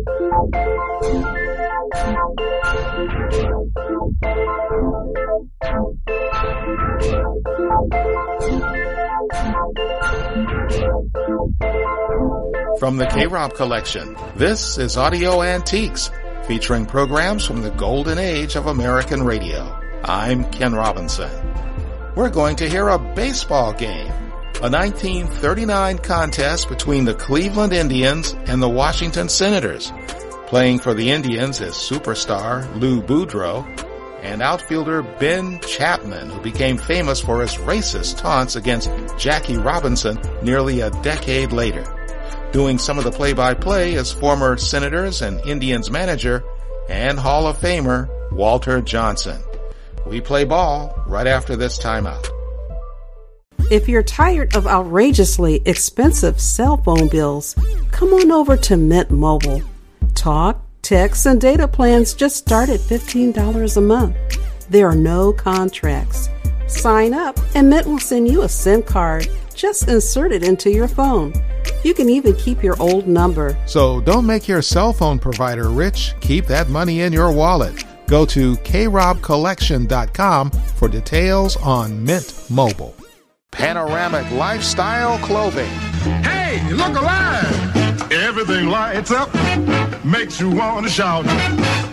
From the K-Rob collection, this is Audio Antiques, featuring programs from the golden age of American radio. I'm Ken Robinson. We're going to hear a baseball game, a 1939 contest between the Cleveland Indians and the Washington Senators. Playing for the Indians is superstar Lou Boudreau and outfielder Ben Chapman, who became famous for his racist taunts against Jackie Robinson nearly a decade later. Doing some of the play-by-play is former Senators and Indians manager and Hall of Famer Walter Johnson. We play ball right after this timeout. If you're tired of outrageously expensive cell phone bills, come on over to Mint Mobile. Talk, text, and data plans just start at $15 a month. There are no contracts. Sign up and Mint will send you a SIM card. Just insert it into your phone. You can even keep your old number. So don't make your cell phone provider rich. Keep that money in your wallet. Go to krobcollection.com for details on Mint Mobile. Panoramic Lifestyle Clothing. Hey, look alive! Everything lights up, makes you want to shout.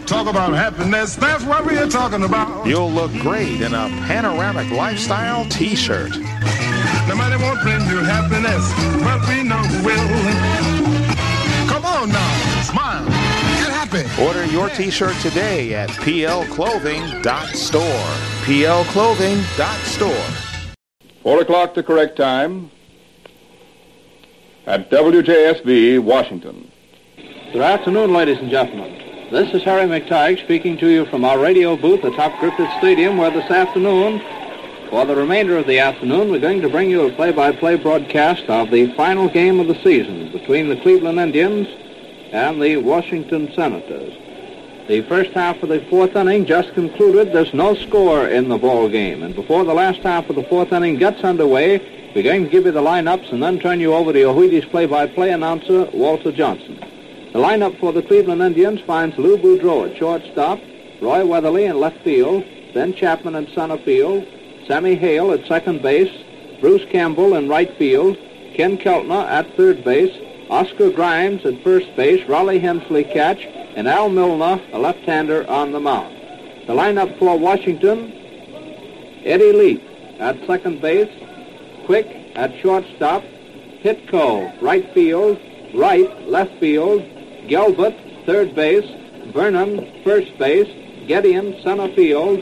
Talk about happiness, that's what we're talking about. You'll look great in a Panoramic Lifestyle t-shirt. No money won't bring you happiness, but we know will. Come on now, smile, get happy. Order your t-shirt today at plclothing.store. plclothing.store. Four o'clock the correct time at WJSV, Washington. Good afternoon, ladies and gentlemen. This is Harry McTighe speaking to you from our radio booth atop Griffith Stadium, where this afternoon, for the remainder of the afternoon, we're going to bring you a play-by-play broadcast of the final game of the season between the Cleveland Indians and the Washington Senators. The first half of the fourth inning just concluded. There's no score in the ball game. And before the last half of the fourth inning gets underway, we're going to give you the lineups and then turn you over to your Wheaties play-by-play announcer, Walter Johnson. The lineup for the Cleveland Indians finds Lou Boudreau at shortstop, Roy Weatherly in left field, Ben Chapman in center field, Sammy Hale at second base, Bruce Campbell in right field, Ken Keltner at third base, Oscar Grimes at first base, Rollie Hemsley catch, and Al Milnar, a left-hander, on the mound. The lineup for Washington, Eddie Leaf at second base, Quick at shortstop, Pitko, right field, Wright, left field, Gelbert, third base, Vernon, first base, Gedeon, center field,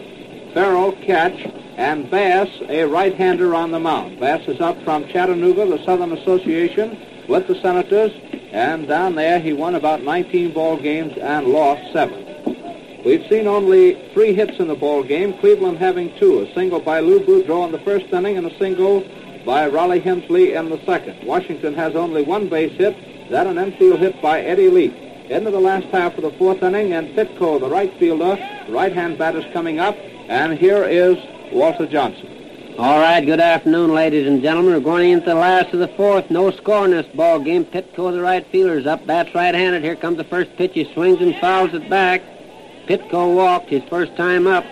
Ferrell, catch, and Bass, a right-hander on the mound. Bass is up from Chattanooga, the Southern Association, with the Senators, and down there he won about 19 ball games and lost seven. We've seen only three hits in the ball game, Cleveland having two, a single by Lou Boudreau in the first inning and a single by Rollie Hemsley in the second. Washington has only one base hit, that an infield hit by Eddie Leaf. Into the last half of the fourth inning, and Pitko, the right fielder, right-hand batter's coming up, and here is Walter Johnson. All right, good afternoon, ladies and gentlemen. We're going into the last of the fourth. No score in this ball game. Pitko, the right fielder's up. Bats right-handed. Here comes the first pitch. He swings and fouls it back. Pitko walked his first time up.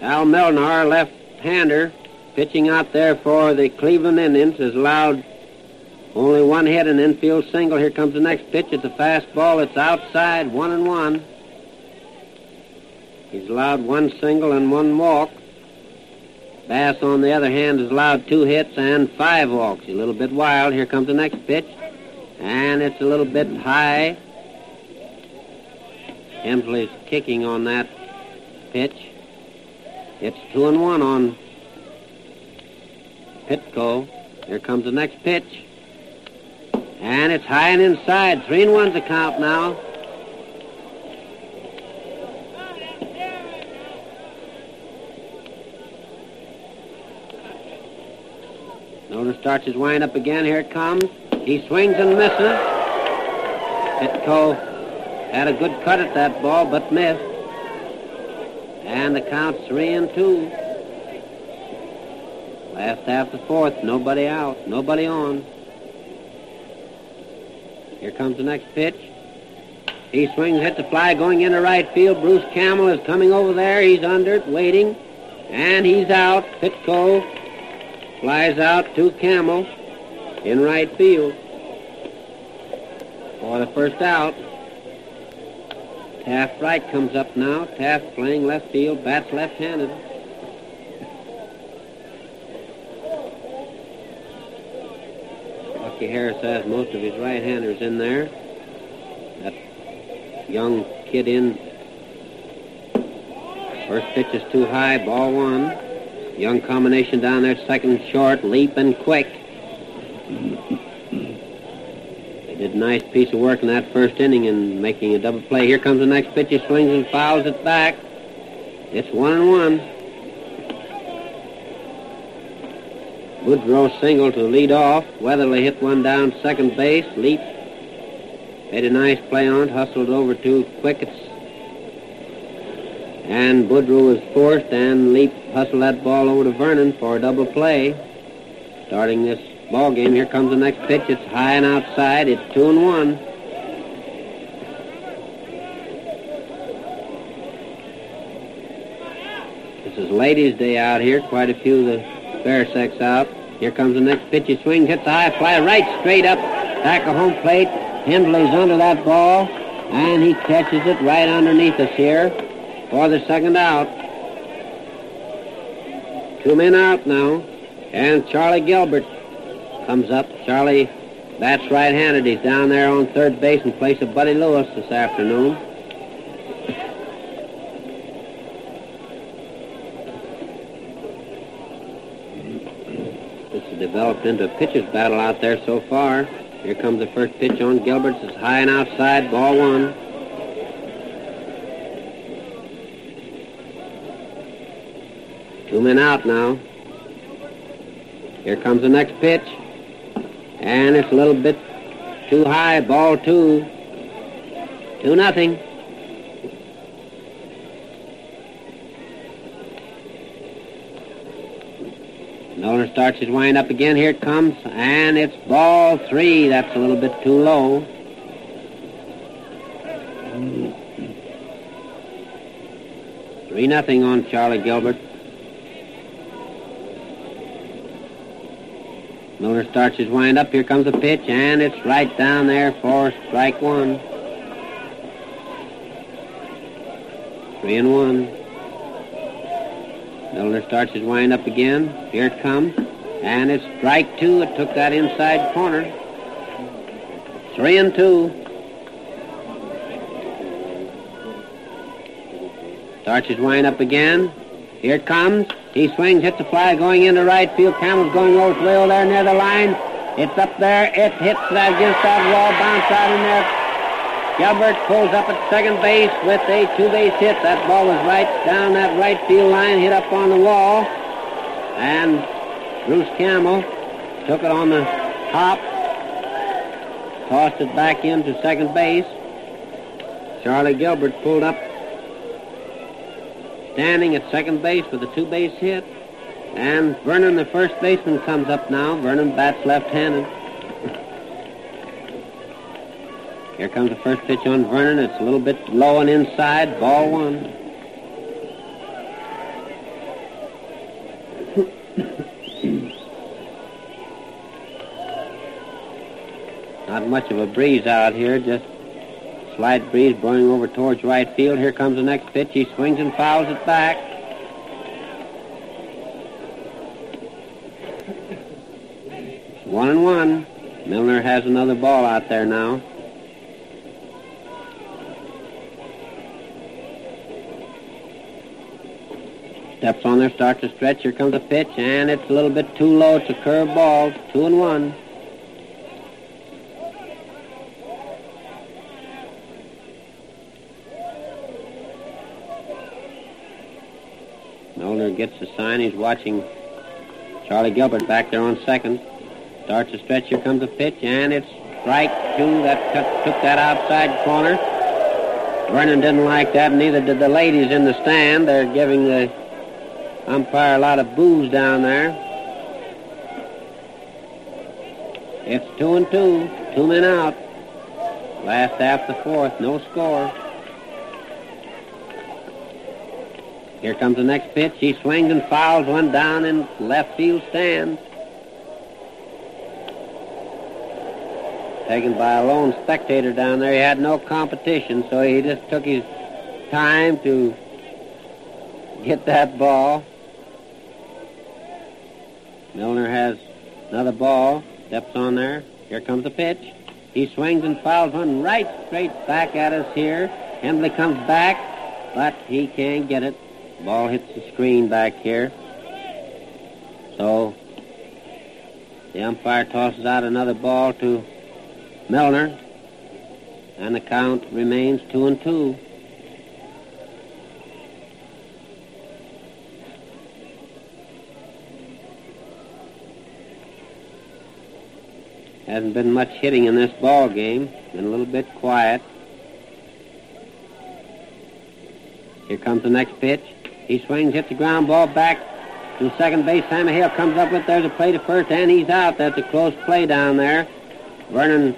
Al Milnar, left-hander, pitching out there for the Cleveland Indians, has allowed only one hit, an infield single. Here comes the next pitch. It's a fastball. It's outside, one and one. He's allowed one single and one walk. Bass, on the other hand, has allowed two hits and five walks. A little bit wild. Here comes the next pitch. And it's a little bit high. Hemsley's kicking on that pitch. It's two and one on Pitko. Here comes the next pitch. And it's high and inside. Three and one's the count now. Nolan starts his wind-up again. Here it comes. He swings and misses. Pitko had a good cut at that ball, but missed. And the count's three and two. Last half the fourth, nobody out, nobody on. Here comes the next pitch. He swings, hits the fly, going into right field. Bruce Campbell is coming over there. He's under it, waiting. And he's out. Pitko flies out to Campbell in right field for the first out. Taft Wright comes up now. Taft playing left field, bats left-handed. Bucky Harris has most of his right-handers in there. That young kid in. First pitch is too high, ball one. Young combination down there, second short, Leip and quick. They did a nice piece of work in that first inning in making a double play. Here comes the next pitch. He swings and fouls it back. It's one and one. Boudreau single to lead off. Weatherly hit one down second base. Leip made a nice play on it, hustled over to Quickets. And Boudreau was forced and Leip hustled that ball over to Vernon for a double play. Starting this ball game, here comes the next pitch. It's high and outside. It's two and one. This is ladies' day out here. Quite a few of the fair sex out. Here comes the next pitch. He swings, hits a high fly right straight up back of home plate. Hindley's under that ball, and he catches it right underneath us here for the second out. Two men out now, and Charlie Gelbert comes up. Charlie bats right-handed. He's down there on third base in place of Buddy Lewis this afternoon. This has developed into a pitcher's battle out there so far. Here comes the first pitch on Gelbert's. It's high and outside, ball one. Two men out now. Here comes the next pitch. And it's a little bit too high, ball two. Two nothing. Nolan starts his wind up again. Here it comes, and it's ball three. That's a little bit too low. Three nothing on Charlie Gelbert. Miller starts his wind up. Here comes the pitch, and it's right down there for strike one. Three and one. Miller starts his wind up again. Here it comes. And it's strike two. It took that inside corner. Three and two. Starts his wind up again. Here it comes. He swings, hits the fly going into right field. Campbell's going over, way over there near the line. It's up there. It hits that against that wall, bounce out in there. Gelbert pulls up at second base with a two-base hit. That ball was right down that right field line, hit up on the wall. And Bruce Campbell took it on the hop, tossed it back into second base. Charlie Gelbert pulled up standing at second base with a two-base hit. And Vernon, the first baseman, comes up now. Vernon bats left-handed. Here comes the first pitch on Vernon. It's a little bit low and inside. Ball one. Not much of a breeze out here, just slight breeze blowing over towards right field. Here comes the next pitch. He swings and fouls it back. One and one. Milnar has another ball out there now. Steps on there, starts to stretch. Here comes a pitch, and it's a little bit too low. It's a curve ball. Two and one. Milnar gets the sign. He's watching Charlie Gelbert back there on second. Starts to stretch. Here comes a pitch, and it's strike two. That cut, took that outside corner. Vernon didn't like that, neither did the ladies in the stand. They're giving the umpire a lot of boos down there. It's two and two. Two men out. Last half the fourth, no score. Here comes the next pitch. He swings and fouls one down in left field stand. Taken by a lone spectator down there. He had no competition, so he just took his time to get that ball. Milnar has another ball. Steps on there. Here comes the pitch. He swings and fouls one right straight back at us here. Hemsley comes back, but he can't get it. Ball hits the screen back here. So the umpire tosses out another ball to Milnar, and the count remains two and two. Hasn't been much hitting in this ball game. Been a little bit quiet. Here comes the next pitch. He swings, hits the ground ball back to second base. Sammy Hale comes up with there's a play to first, and he's out. That's a close play down there. Vernon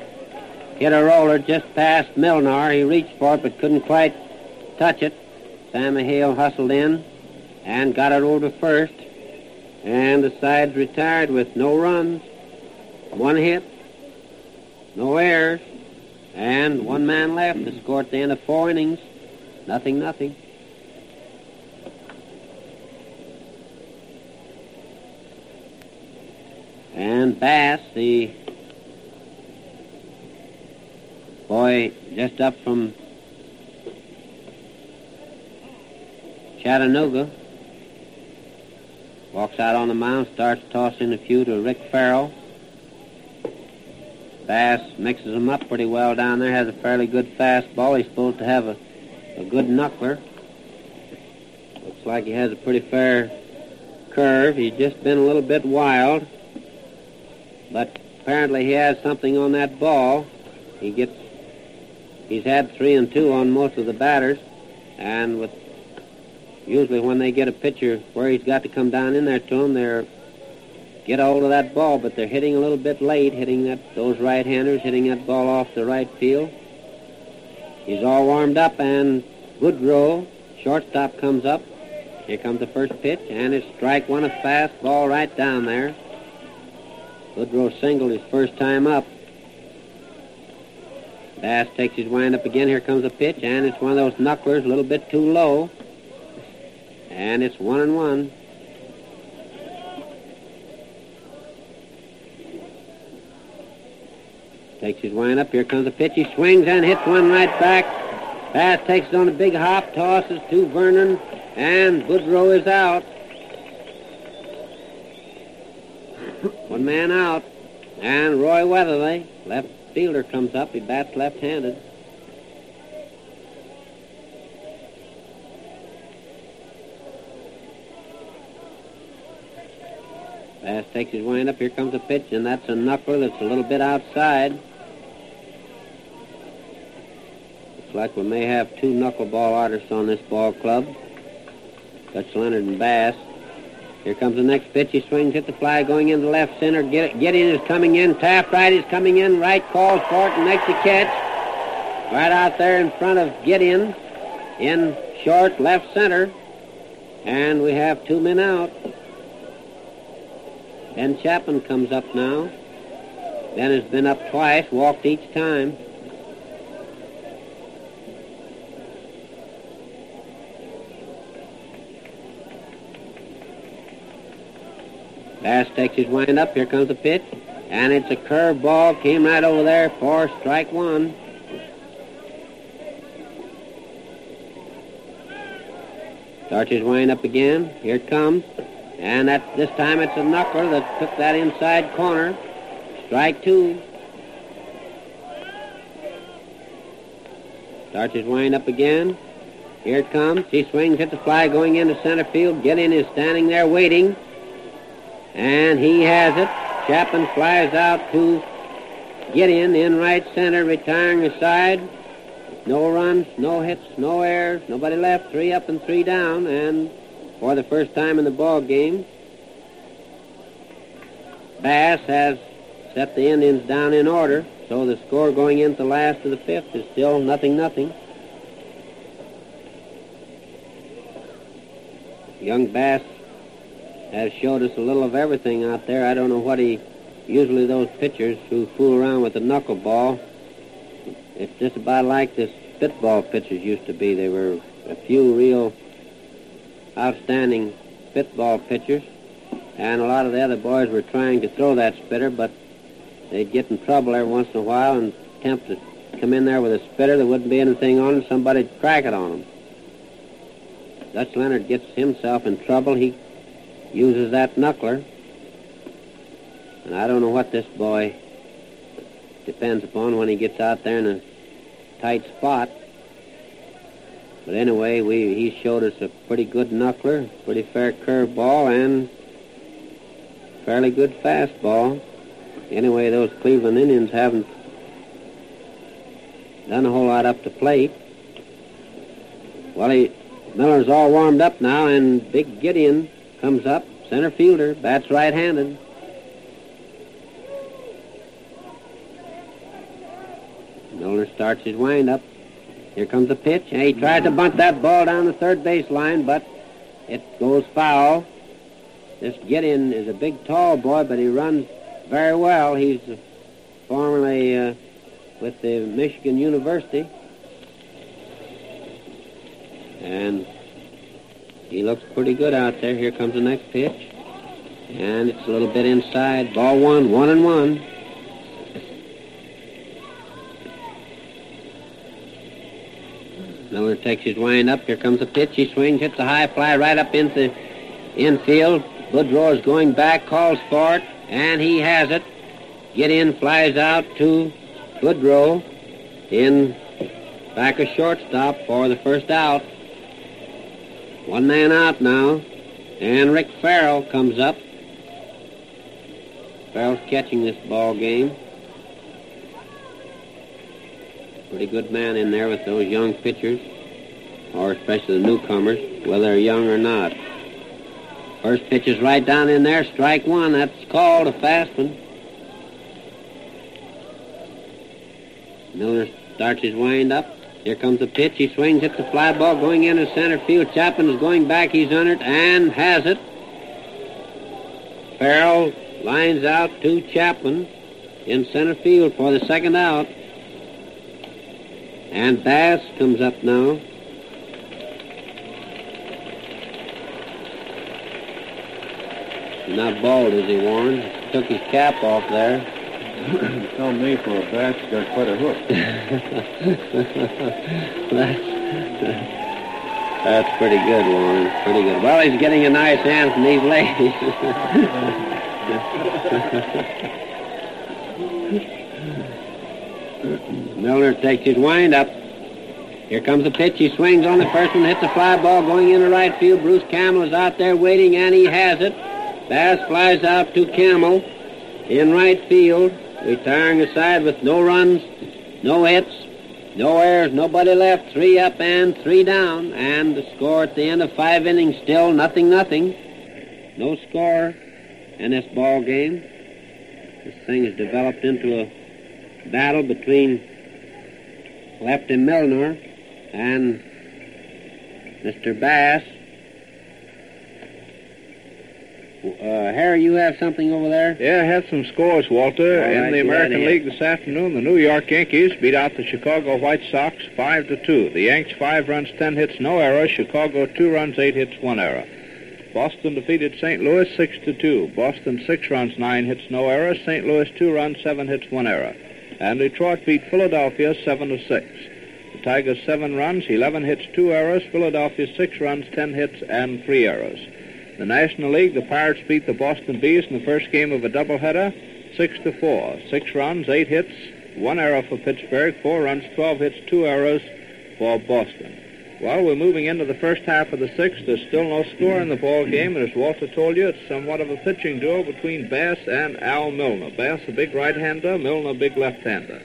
hit a roller just past Milnar. He reached for it but couldn't quite touch it. Sammy Hale hustled in and got it over to first. And the side's retired with no runs, one hit, no errors, and one man left to score at the end of four innings. Nothing, nothing. And Bass, the boy just up from Chattanooga, walks out on the mound, starts tossing a few to Rick Ferrell. Bass mixes them up pretty well down there, has a fairly good fastball. He's supposed to have a, a good knuckler. Looks like he has a pretty fair curve. He's just been a little bit wild. But apparently he has something on that ball. He gets, he's had three and two on most of the batters, and with usually when they get a pitcher where he's got to come down in there to him, they're get a hold of that ball, but they're hitting a little bit late, hitting that those right-handers, hitting that ball off the right field. He's all warmed up, and Boudreau, shortstop, comes up. Here comes the first pitch, and it's strike one, a fast ball right down there. Boudreau singled his first time up. Bass takes his wind up again. Here comes a pitch, and it's one of those knucklers, a little bit too low. And it's one and one. Takes his wind up. Here comes a pitch. He swings and hits one right back. Bass takes it on a big hop, tosses to Vernon, and Boudreau is out. One man out. And Roy Weatherly, left fielder, comes up. He bats left-handed. Bass takes his wind up. Here comes a pitch, and that's a knuckler that's a little bit outside. Looks like we may have two knuckleball artists on this ball club. That's Leonard and Bass. Here comes the next pitch. He swings, hit the fly, going into left center. Get it, Gedeon is coming in. Taft Wright is coming in. Wright calls for it and makes the catch. Right out there in front of Gedeon in short left center. And we have two men out. Ben Chapman comes up now. Ben has been up twice, walked each time. Takes his wind up. Here comes the pitch. And it's a curve ball. Came right over there for strike one. Starts his wind up again. Here it comes. And that this time it's a knuckler that took that inside corner. Strike two. Starts his wind up again. Here it comes. He swings, hits the fly going into center field. Gedeon is standing there waiting. And he has it. Chapman flies out to Gedeon in right center, retiring the side. No runs, no hits, no errors, nobody left. Three up and three down, and for the first time in the ball game, Bass has set the Indians down in order. So the score going into last of the fifth is still nothing nothing. Young Bass has showed us a little of everything out there. I don't know what he. Usually those pitchers who fool around with the knuckleball, it's just about like the spitball pitchers used to be. They were a few real outstanding spitball pitchers, and a lot of the other boys were trying to throw that spitter, but they'd get in trouble every once in a while and attempt to come in there with a spitter. There wouldn't be anything on it. Somebody'd crack it on them. Dutch Leonard gets himself in trouble. He uses that knuckler. And I don't know what this boy depends upon when he gets out there in a tight spot. But anyway, we he showed us a pretty good knuckler, pretty fair curve ball, and fairly good fastball. Anyway, those Cleveland Indians haven't done a whole lot up to plate. Well, he, Miller's all warmed up now, and Big Gedeon comes up, center fielder, bats right-handed. Miller starts his windup. Here comes the pitch. And he tries to bunt that ball down the third base line, but it goes foul. This Gedeon is a big, tall boy, but he runs very well. He's formerly uh, with the Michigan University. And he looks pretty good out there. Here comes the next pitch. And it's a little bit inside. Ball one, one and one. Miller takes his wind up. Here comes the pitch. He swings, hits a high fly right up into infield. Boudreau is going back, calls for it, and he has it. Gedeon, flies out to Boudreau in back of shortstop for the first out. One man out now, and Rick Ferrell comes up. Ferrell's catching this ball game. Pretty good man in there with those young pitchers, or especially the newcomers, whether they're young or not. First pitch is right down in there, strike one. That's called a fast one. Miller starts his wind up. Here comes the pitch. He swings at the fly ball going into center field. Chapman is going back. He's on it and has it. Ferrell lines out to Chapman in center field for the second out. And Bass comes up now. Not bald, is he, Warren? Took his cap off there. Tell me for a bat, you got quite a hook. that's, that's pretty good, Warren. Pretty good. Well, he's getting a nice hand from these ladies. Milnar takes his wind up. Here comes the pitch. He swings on the first one, hits a fly ball going into right field. Bruce Campbell is out there waiting, and he has it. Bass flies out to Campbell in right field, retiring aside with no runs, no hits, no errors, nobody left. Three up and three down, and the score at the end of five innings still nothing, nothing. No score in this ball game. This thing has developed into a battle between Lefty Milnar and Mr. Bass. Uh, Harry, you have something over there? Yeah, I have some scores, Walter. All In right, the American. League this afternoon, the New York Yankees beat out the Chicago White Sox five to two. The Yanks five runs, ten hits, no errors. Chicago two runs, eight hits, one error. Boston defeated St. Louis six to two. Boston six runs, nine hits, no errors. St. Louis two runs, seven hits, one error. And Detroit beat Philadelphia seven to six. The Tigers seven runs, eleven hits, two errors. Philadelphia six runs, ten hits, and three errors. The National League, the Pirates beat the Boston Bees in the first game of a doubleheader, six to four. Six runs, eight hits, one error for Pittsburgh, four runs, twelve hits, two errors for Boston. Well, we're moving into the first half of the sixth. There's still no score in the ball game, and as Walter told you, it's somewhat of a pitching duel between Bass and Al Milnar. Bass, a big right-hander, Milnar, a big left-hander.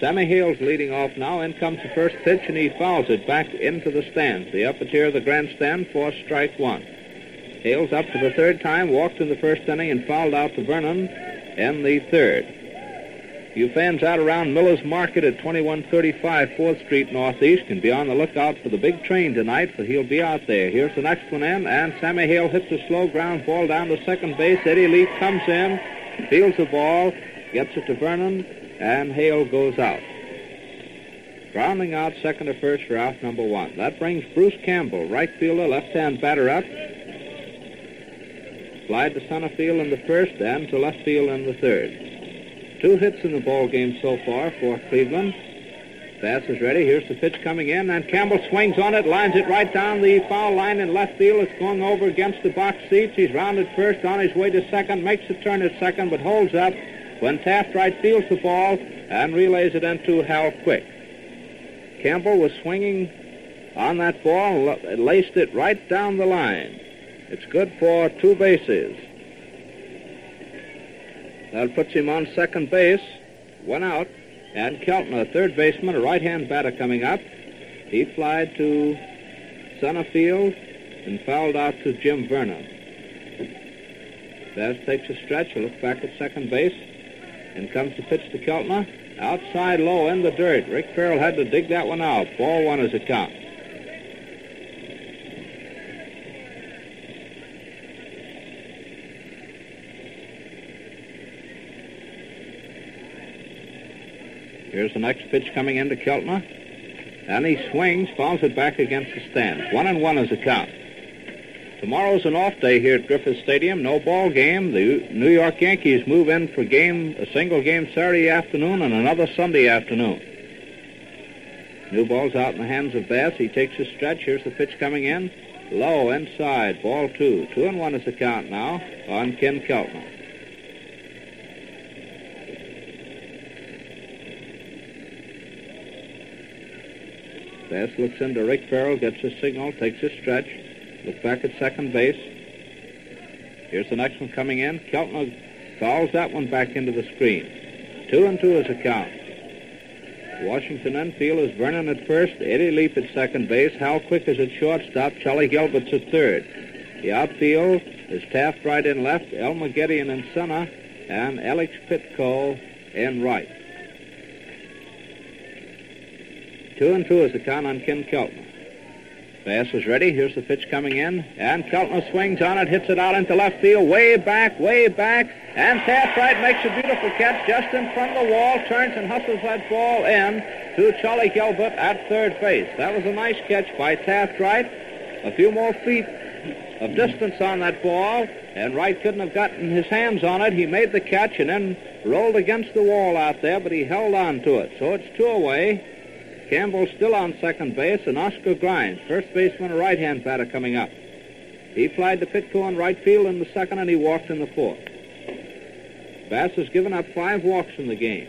Sammy Hales leading off now. In comes the first pitch, and he fouls it back into the stands, the upper tier of the grandstand for strike one. Hales up for the third time, walked in the first inning and fouled out to Vernon in the third. You fans out around Miller's Market at 2135 4th Street Northeast can be on the lookout for the big train tonight, for he'll be out there. Here's the next one in, and Sammy Hale hits a slow ground ball down to second base. Eddie Leaf comes in, fields the ball, gets it to Vernon, and Hale goes out. Grounding out second to first for out number one. That brings Bruce Campbell, right fielder, left-hand batter up. Slide to center field in the first and to left field in the third. Two hits in the ball game so far for Cleveland. Bass is ready. Here's the pitch coming in, and Campbell swings on it, lines it right down the foul line in left field. It's going over against the box seats. He's rounded first on his way to second, makes a turn at second, but holds up when Taft Wright fields the ball and relays it into Hal Quick. Campbell was swinging on that ball, laced it right down the line. It's good for two bases. That puts him on second base, one out, and Keltner, third baseman, a right-hand batter coming up. He flied to center field and fouled out to Jim Vernon. Bass takes a stretch, he looks back at second base, and comes to pitch to Keltner. Outside low in the dirt. Rick Ferrell had to dig that one out. Ball one is a count. Here's the next pitch coming into Keltner. And he swings, fouls it back against the stands. One and one is a count. Tomorrow's an off day here at Griffith Stadium. No ball game. The New York Yankees move in for game, a single game Saturday afternoon and another Sunday afternoon. New ball's out in the hands of Bass. He takes a stretch. Here's the pitch coming in. Low inside. Ball two. Two and one is the count now on Ken Keltner. Bass looks into Rick Ferrell, gets his signal, takes his stretch. Look back at second base. Here's the next one coming in. Keltner fouls that one back into the screen. Two and two is a count. Washington infield is Vernon at first, Eddie Leaf at second base, Hal Quick is at shortstop, Charlie Gelbert's at third. The outfield is Taft Wright and left, Elmer Gedeon in center, and Alex Pitko in right. Two and two is the count on Ken Keltner. Bass is ready. Here's the pitch coming in. And Keltner swings on it, hits it out into left field, way back, way back. And Taft Wright makes a beautiful catch just in front of the wall, turns and hustles that ball in to Charlie Gelbert at third base. That was a nice catch by Taft Wright. A few more feet of distance on that ball, and Wright couldn't have gotten his hands on it. He made the catch and then rolled against the wall out there, but he held on to it. So it's two away. Campbell still on second base, and Oscar Grimes, first baseman, a right-hand batter coming up. He flied to Pitko in right field in the second, and he walked in the fourth. Bass has given up five walks in the game.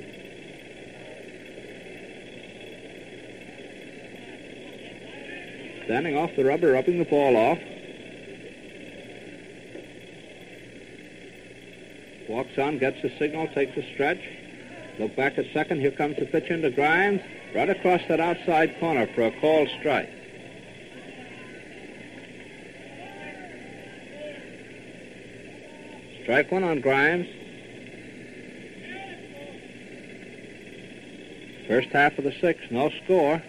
Standing off the rubber, rubbing the ball off. Walks on, gets a signal, takes a stretch. Look back a second. Here comes the pitch into Grimes. Right across that outside corner for a called strike. Strike one on Grimes. First half of the sixth, no score.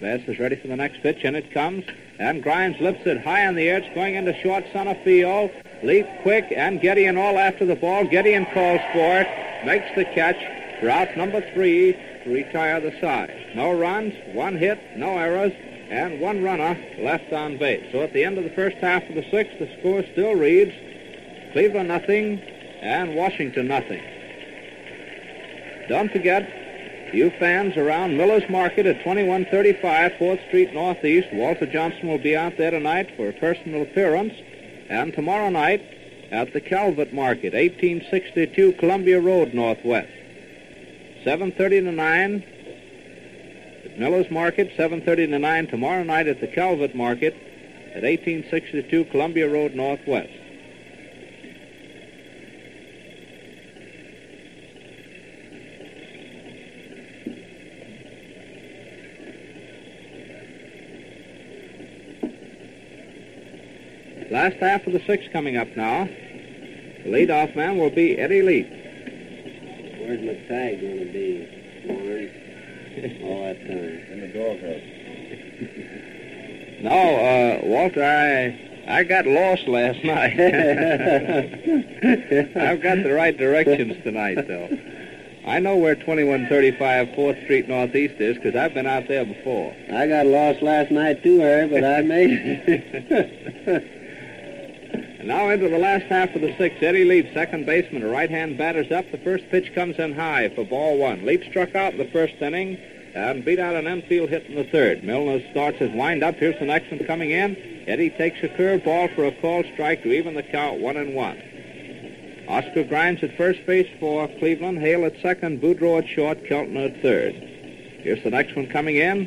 Bass is ready for the next pitch, and it comes. And Grimes lifts it high in the air. It's going into short center field. Leip quick, and Gedeon all after the ball. Gedeon calls for it, makes the catch. Route number three to retire the side. No runs, one hit, no errors, and one runner left on base. So at the end of the first half of the sixth, the score still reads Cleveland nothing and Washington nothing. Don't forget, you fans around Miller's Market at 2135 4th Street Northeast, Walter Johnson will be out there tonight for a personal appearance, and tomorrow night at the Calvert Market, 1862 Columbia Road Northwest. 7.30 to 9 at Miller's Market, 7.30 to 9 tomorrow night at the Calvert Market at 1862 Columbia Road Northwest. Last half of the sixth coming up now. The leadoff man will be Eddie Leaf. Where's McTagg going to be, Warren? All that time. In the doghouse. No, uh, Walter, I I got lost last night. I've got the right directions tonight, though. I know where 2135 4th Street Northeast is because I've been out there before. I got lost last night too, Harry, but I made it. And now into the last half of the sixth. Eddie Leip, second baseman, a right-hand batter's up. The first pitch comes in high for ball one. Leip struck out in the first inning and beat out an infield hit in the third. Milnar starts his windup. Here's the next one coming in. Eddie takes a curve ball for a called strike to even the count one and one. Oscar Grimes at first base for Cleveland. Hale at second. Boudreau at short. Keltner at third. Here's the next one coming in.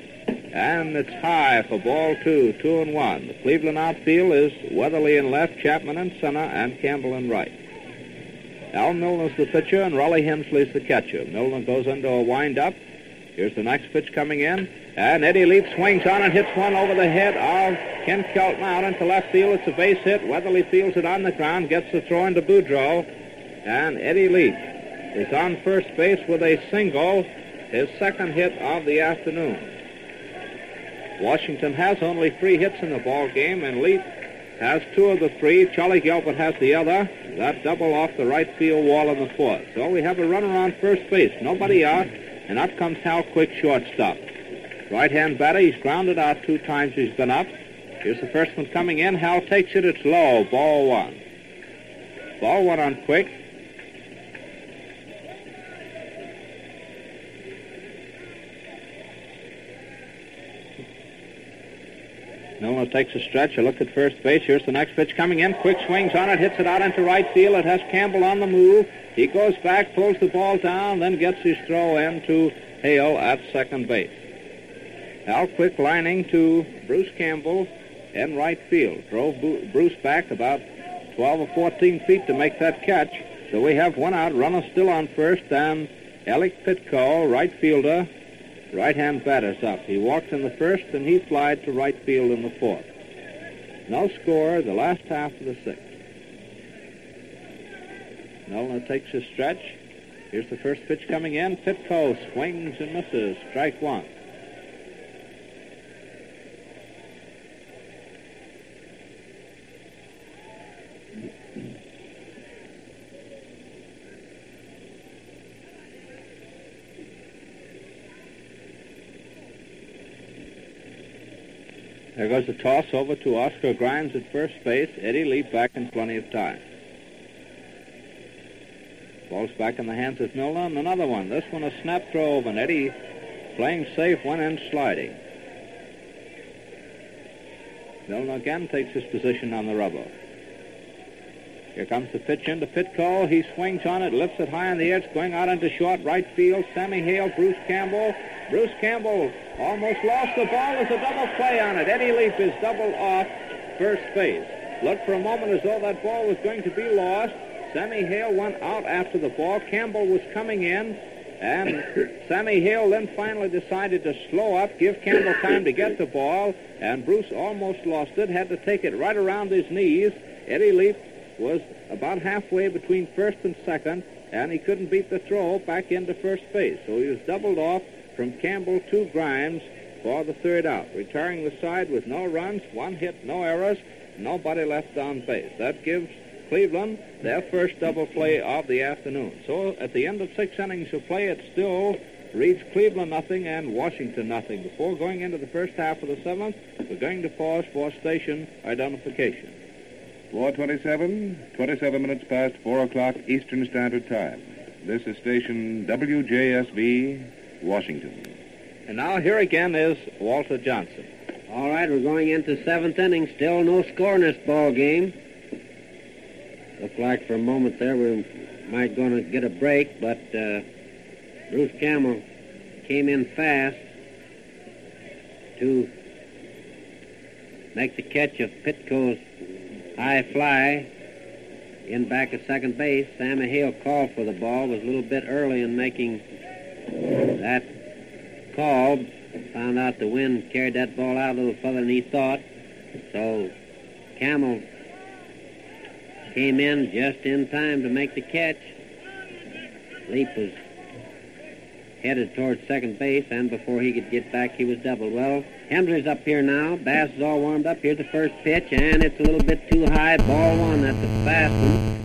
And it's high for ball two, two and one. The Cleveland outfield is Weatherly in left, Chapman in center, and Campbell in right. Al Milnar's the pitcher, and Rollie Hemsley's the catcher. Milnar goes into a windup. Here's the next pitch coming in. And Eddie Leip swings on and hits one over the head of Ken Keltner out into left field. It's a base hit. Weatherly fields it on the ground, gets the throw into Boudreau. And Eddie Leip is on first base with a single, his second hit of the afternoon. Washington has only three hits in the ball game, and Leip has two of the three. Charlie Gelbert has the other. That double off the right field wall in the fourth. So we have a runner on first base. Nobody out, and up comes Hal Quick, shortstop. Right-hand batter, he's grounded out two times he's been up. Here's the first one coming in. Hal takes it. It's low. Ball one. Ball one on Quick. Milnar takes a stretch, a look at first base. Here's the next pitch coming in. Quick swings on it, hits it out into right field. It has Campbell on the move. He goes back, pulls the ball down, then gets his throw in to Hale at second base. Al Quick lining to Bruce Campbell in right field. Drove Bruce back about 12 or 14 feet to make that catch. So we have one out, runner still on first, and Alec Pitko, right fielder, Right-hand batter's up. He walks in the first, and he flied to right field in the fourth. No score, the last half of the sixth. Milnar takes his stretch. Here's the first pitch coming in. Pitko swings and misses. Strike one. There goes the toss over to Oscar Grimes at first base. Eddie Leip back in plenty of time. Ball's back in the hands of Milnar, and another one. This one a snap throw over, and Eddie playing safe, went in sliding. Milnar again takes his position on the rubber. Here comes the pitch into Pitko. He swings on it, lifts it high in the air. It's going out into short right field. Sammy Hale, Bruce Campbell. Bruce Campbell almost lost the ball. There's a double play on it. Eddie Leip is doubled off first base. Looked for a moment as though that ball was going to be lost. Sammy Hale went out after the ball. Campbell was coming in, and Sammy Hale then finally decided to slow up, give Campbell time to get the ball, and Bruce almost lost it, had to take it right around his knees. Eddie Leip was about halfway between first and second, and he couldn't beat the throw back into first base. So he was doubled off from Campbell to Grimes for the third out, retiring the side with no runs, one hit, no errors, nobody left on base. That gives Cleveland their first double play of the afternoon. So at the end of six innings of play, it still reads Cleveland nothing and Washington nothing. Before going into the first half of the seventh, we're going to pause for station identification. 427, 27 minutes past 4 o'clock Eastern Standard Time. This is station WJSV, Washington. And now here again is Walter Johnson. All right, we're going into seventh inning. Still no score in this ball game. Looked like for a moment there we might going to get a break, but uh, Bruce Campbell came in fast to make the catch of Pitko's high fly in back at second base. Sammy Hale called for the ball, was a little bit early in making that call. Found out the wind carried that ball out a little further than he thought. So Campbell came in just in time to make the catch. Leip was headed towards second base, and before he could get back, he was doubled. Well, Hemsley's up here now. Bass is all warmed up. Here's the first pitch, and it's a little bit too high. Ball one. That's a fast one.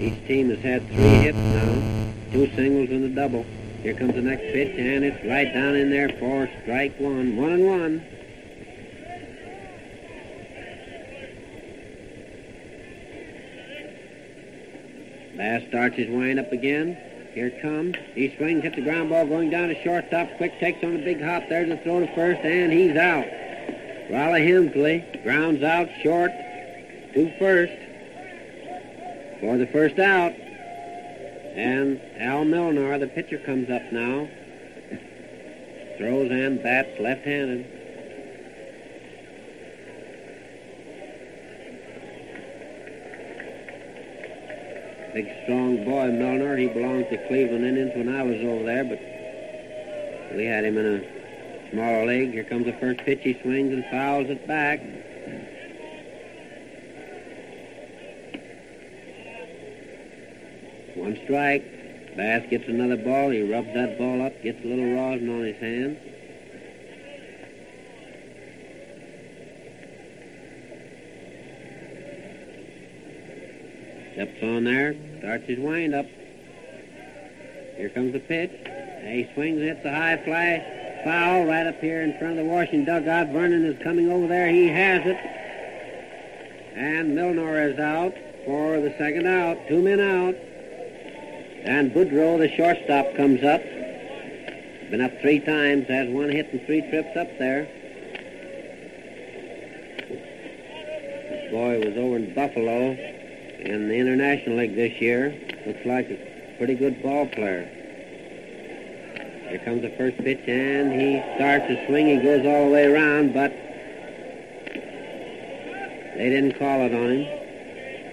Each team has had three hits now, two singles and a double. Here comes the next pitch, and it's right down in there for strike one. One and one. Bass starts his wind up again. Here it comes. He swings, hits the ground ball going down to shortstop. Quick takes on a big hop there to throw to first, and he's out. Rollie Hemsley grounds out short to first for the first out. And Al Milnar, the pitcher, comes up now. Throws and bats left-handed. Big, strong boy, Milnar. He belongs to Cleveland Indians when I was over there, but we had him in a smaller league. Here comes the first pitch. He swings and fouls it back. One strike. Bass gets another ball. He rubs that ball up, gets a little rosin on his hand. Steps on there, starts his wind up. Here comes the pitch. He swings, hits the high fly, foul right up here in front of the Washington dugout. Vernon is coming over there. He has it. And Milnar is out for the second out. Two men out. And Boudreau, the shortstop, comes up. Been up three times, has one hit and three trips up there. This boy was over in Buffalo in the International League this year. Looks like a pretty good ball player. Here comes the first pitch, and he starts to swing. He goes all the way around, but they didn't call it on him.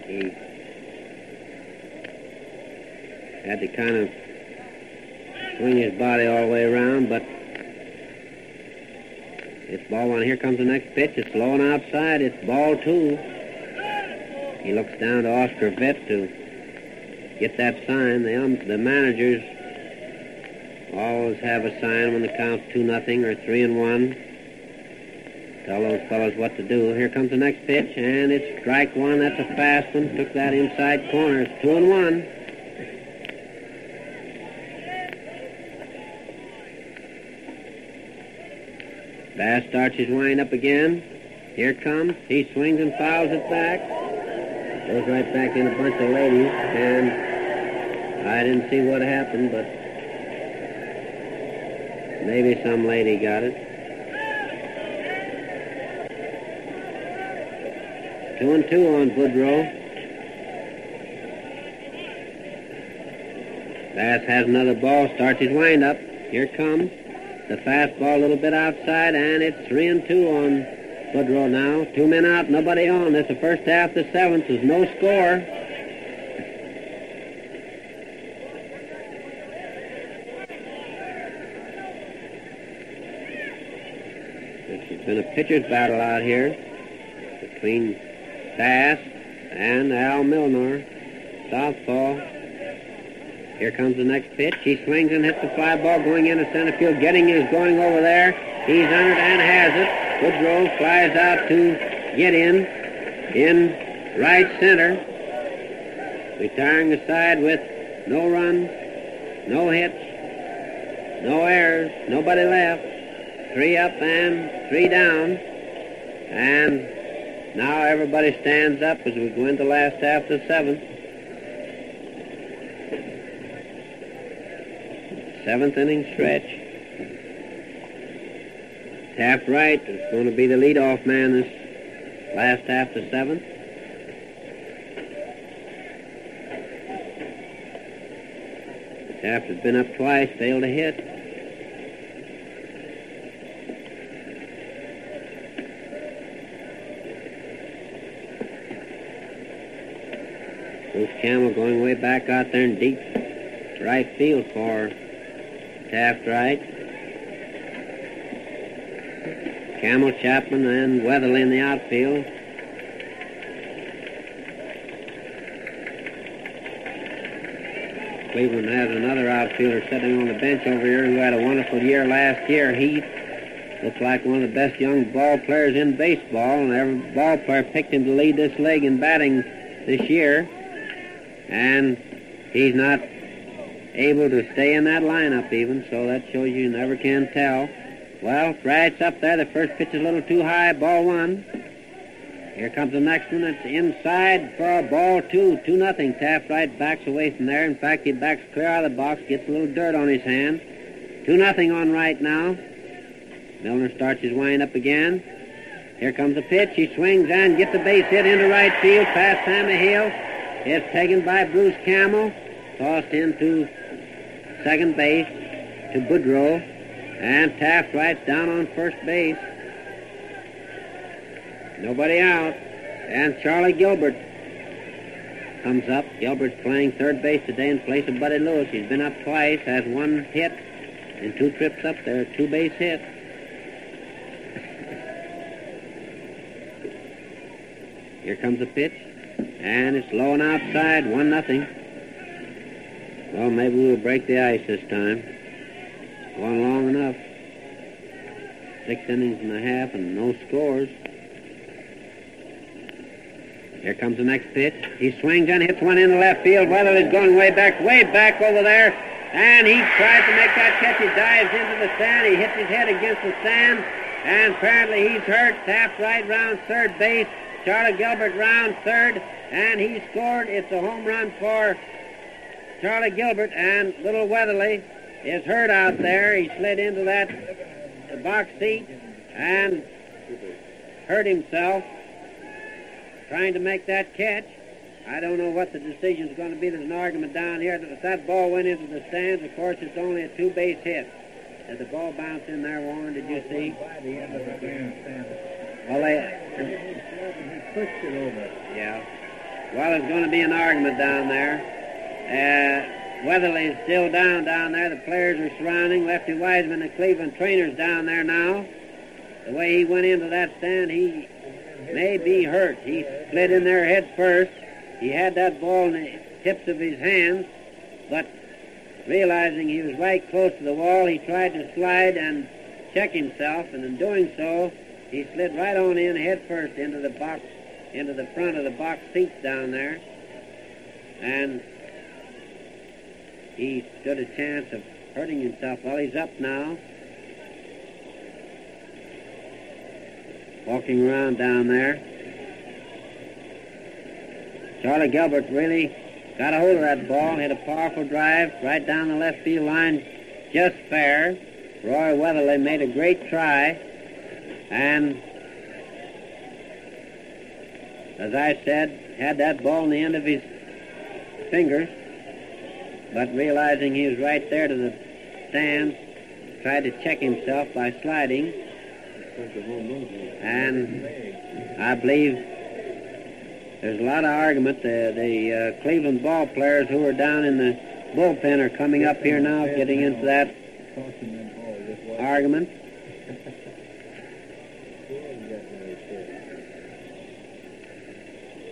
He had to kind of swing his body all the way around, but it's ball one. Here comes the next pitch. It's low and outside. It's ball two. He looks down to Oscar Vitt to get that sign. The, um, the managers always have a sign when the count's two nothing or three and one. Tell those fellows what to do. Here comes the next pitch, and it's strike one. That's a fast one. Took that inside corner. It's two and one. Bass starts his wind up again. Here comes. He swings and fouls it back. Goes right back in a bunch of ladies, and I didn't see what happened, but maybe some lady got it. Two and two on Boudreau. Bass has another ball, starts his windup. Here comes. The fastball a little bit outside, and it's three and two on Boudreau now. Two men out, nobody on. That's the first half. The seventh. There's no score. It's been a pitcher's battle out here between Bass and Al Milnar. Southpaw. Here comes the next pitch. He swings and hits the fly ball going into center field. Gedeon is going over there. He's under and has it. Boudreau flies out to Gedeon, in right center. Retiring the side with no runs, no hits, no errors, nobody left. Three up and three down. And now everybody stands up as we go into the last half of the seventh. Seventh inning stretch. Taft Wright is going to be the leadoff man this last half the seventh. Taft has been up twice, failed to hit. Bruce Campbell going way back out there in deep right field for Taft Wright. Campbell Chapman and Weatherly in the outfield. Cleveland has another outfielder sitting on the bench over here who had a wonderful year last year. He looks like one of the best young ball players in baseball, and every ball player picked him to lead this league in batting this year. And he's not able to stay in that lineup even, so that shows you never can tell. Well, Wright's up there. The first pitch is a little too high. Ball one. Here comes the next one. It's inside for a ball two. Two nothing. Taft Wright backs away from there. In fact, he backs clear out of the box, gets a little dirt on his hand. Two nothing on right now. Milnar starts his wind up again. Here comes the pitch. He swings and gets a base hit into right field past Sammy Hill. It's taken by Bruce Campbell. Tossed into second base to Boudreau. And Taft Wright's down on first base. Nobody out. And Charlie Gelbert comes up. Gelbert's playing third base today in place of Buddy Lewis. He's been up twice, has one hit and two trips up there, two base hits. Here comes the pitch, and it's low and outside, one nothing. Well, maybe we'll break the ice this time. Going long enough. Six innings and a half and no scores. Here comes the next pitch. He swings and hits one into left field. Weatherly's going way back, way back over there. And he tries to make that catch. He dives into the sand. He hits his head against the sand. And apparently he's hurt. Taft Wright round third base. Charlie Gelbert round third. And he scored. It's a home run for Charlie Gelbert. And little Weatherly is hurt out there. He slid into that box seat and hurt himself trying to make that catch. I don't know what the decision's going to be. There's an argument down here that if that ball went into the stands, of course, it's only a two-base hit. Did the ball bounce in there, Warren? Did you see? Well, they pushed it over. Yeah. Well, there's going to be an argument down there. Uh, Weatherly's still down down there. The players are surrounding. Lefty Weisman, the Cleveland trainer's down there now. The way he went into that stand, he may be hurt. He slid in there head first. He had that ball in the tips of his hands, but realizing he was right close to the wall, he tried to slide and check himself, and in doing so, he slid right on in head first into the box, into the front of the box seats down there, and he stood a chance of hurting himself. Well, he's up now. walking around down there. Charlie Gelbert really got a hold of that ball, hit a powerful drive right down the left field line, just fair. Roy Weatherly made a great try, and as I said, had that ball in the end of his fingers, but realizing he was right there to the stands, tried to check himself by sliding. And I believe there's a lot of argument. The, the uh, Cleveland ball players who are down in the bullpen are coming up here now, getting into that argument.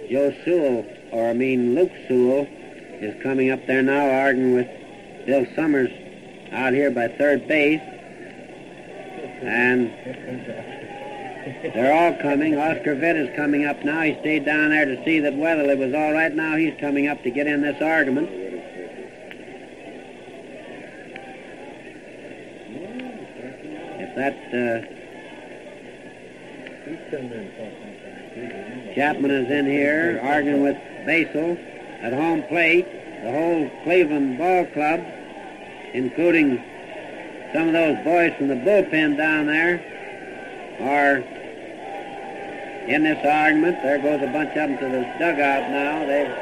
Joe Sewell, or I mean Luke Sewell, is coming up there now arguing with Bill Summers out here by third base. And they're all coming. Oscar Vitt is coming up now. He stayed down there to see that Weatherly was all right. Now he's coming up to get in this argument. If that uh, Chapman is in here arguing with Basil at home plate, the whole Cleveland Ball Club, including some of those boys from the bullpen down there, are in this argument. There goes a bunch of them to the dugout now. They've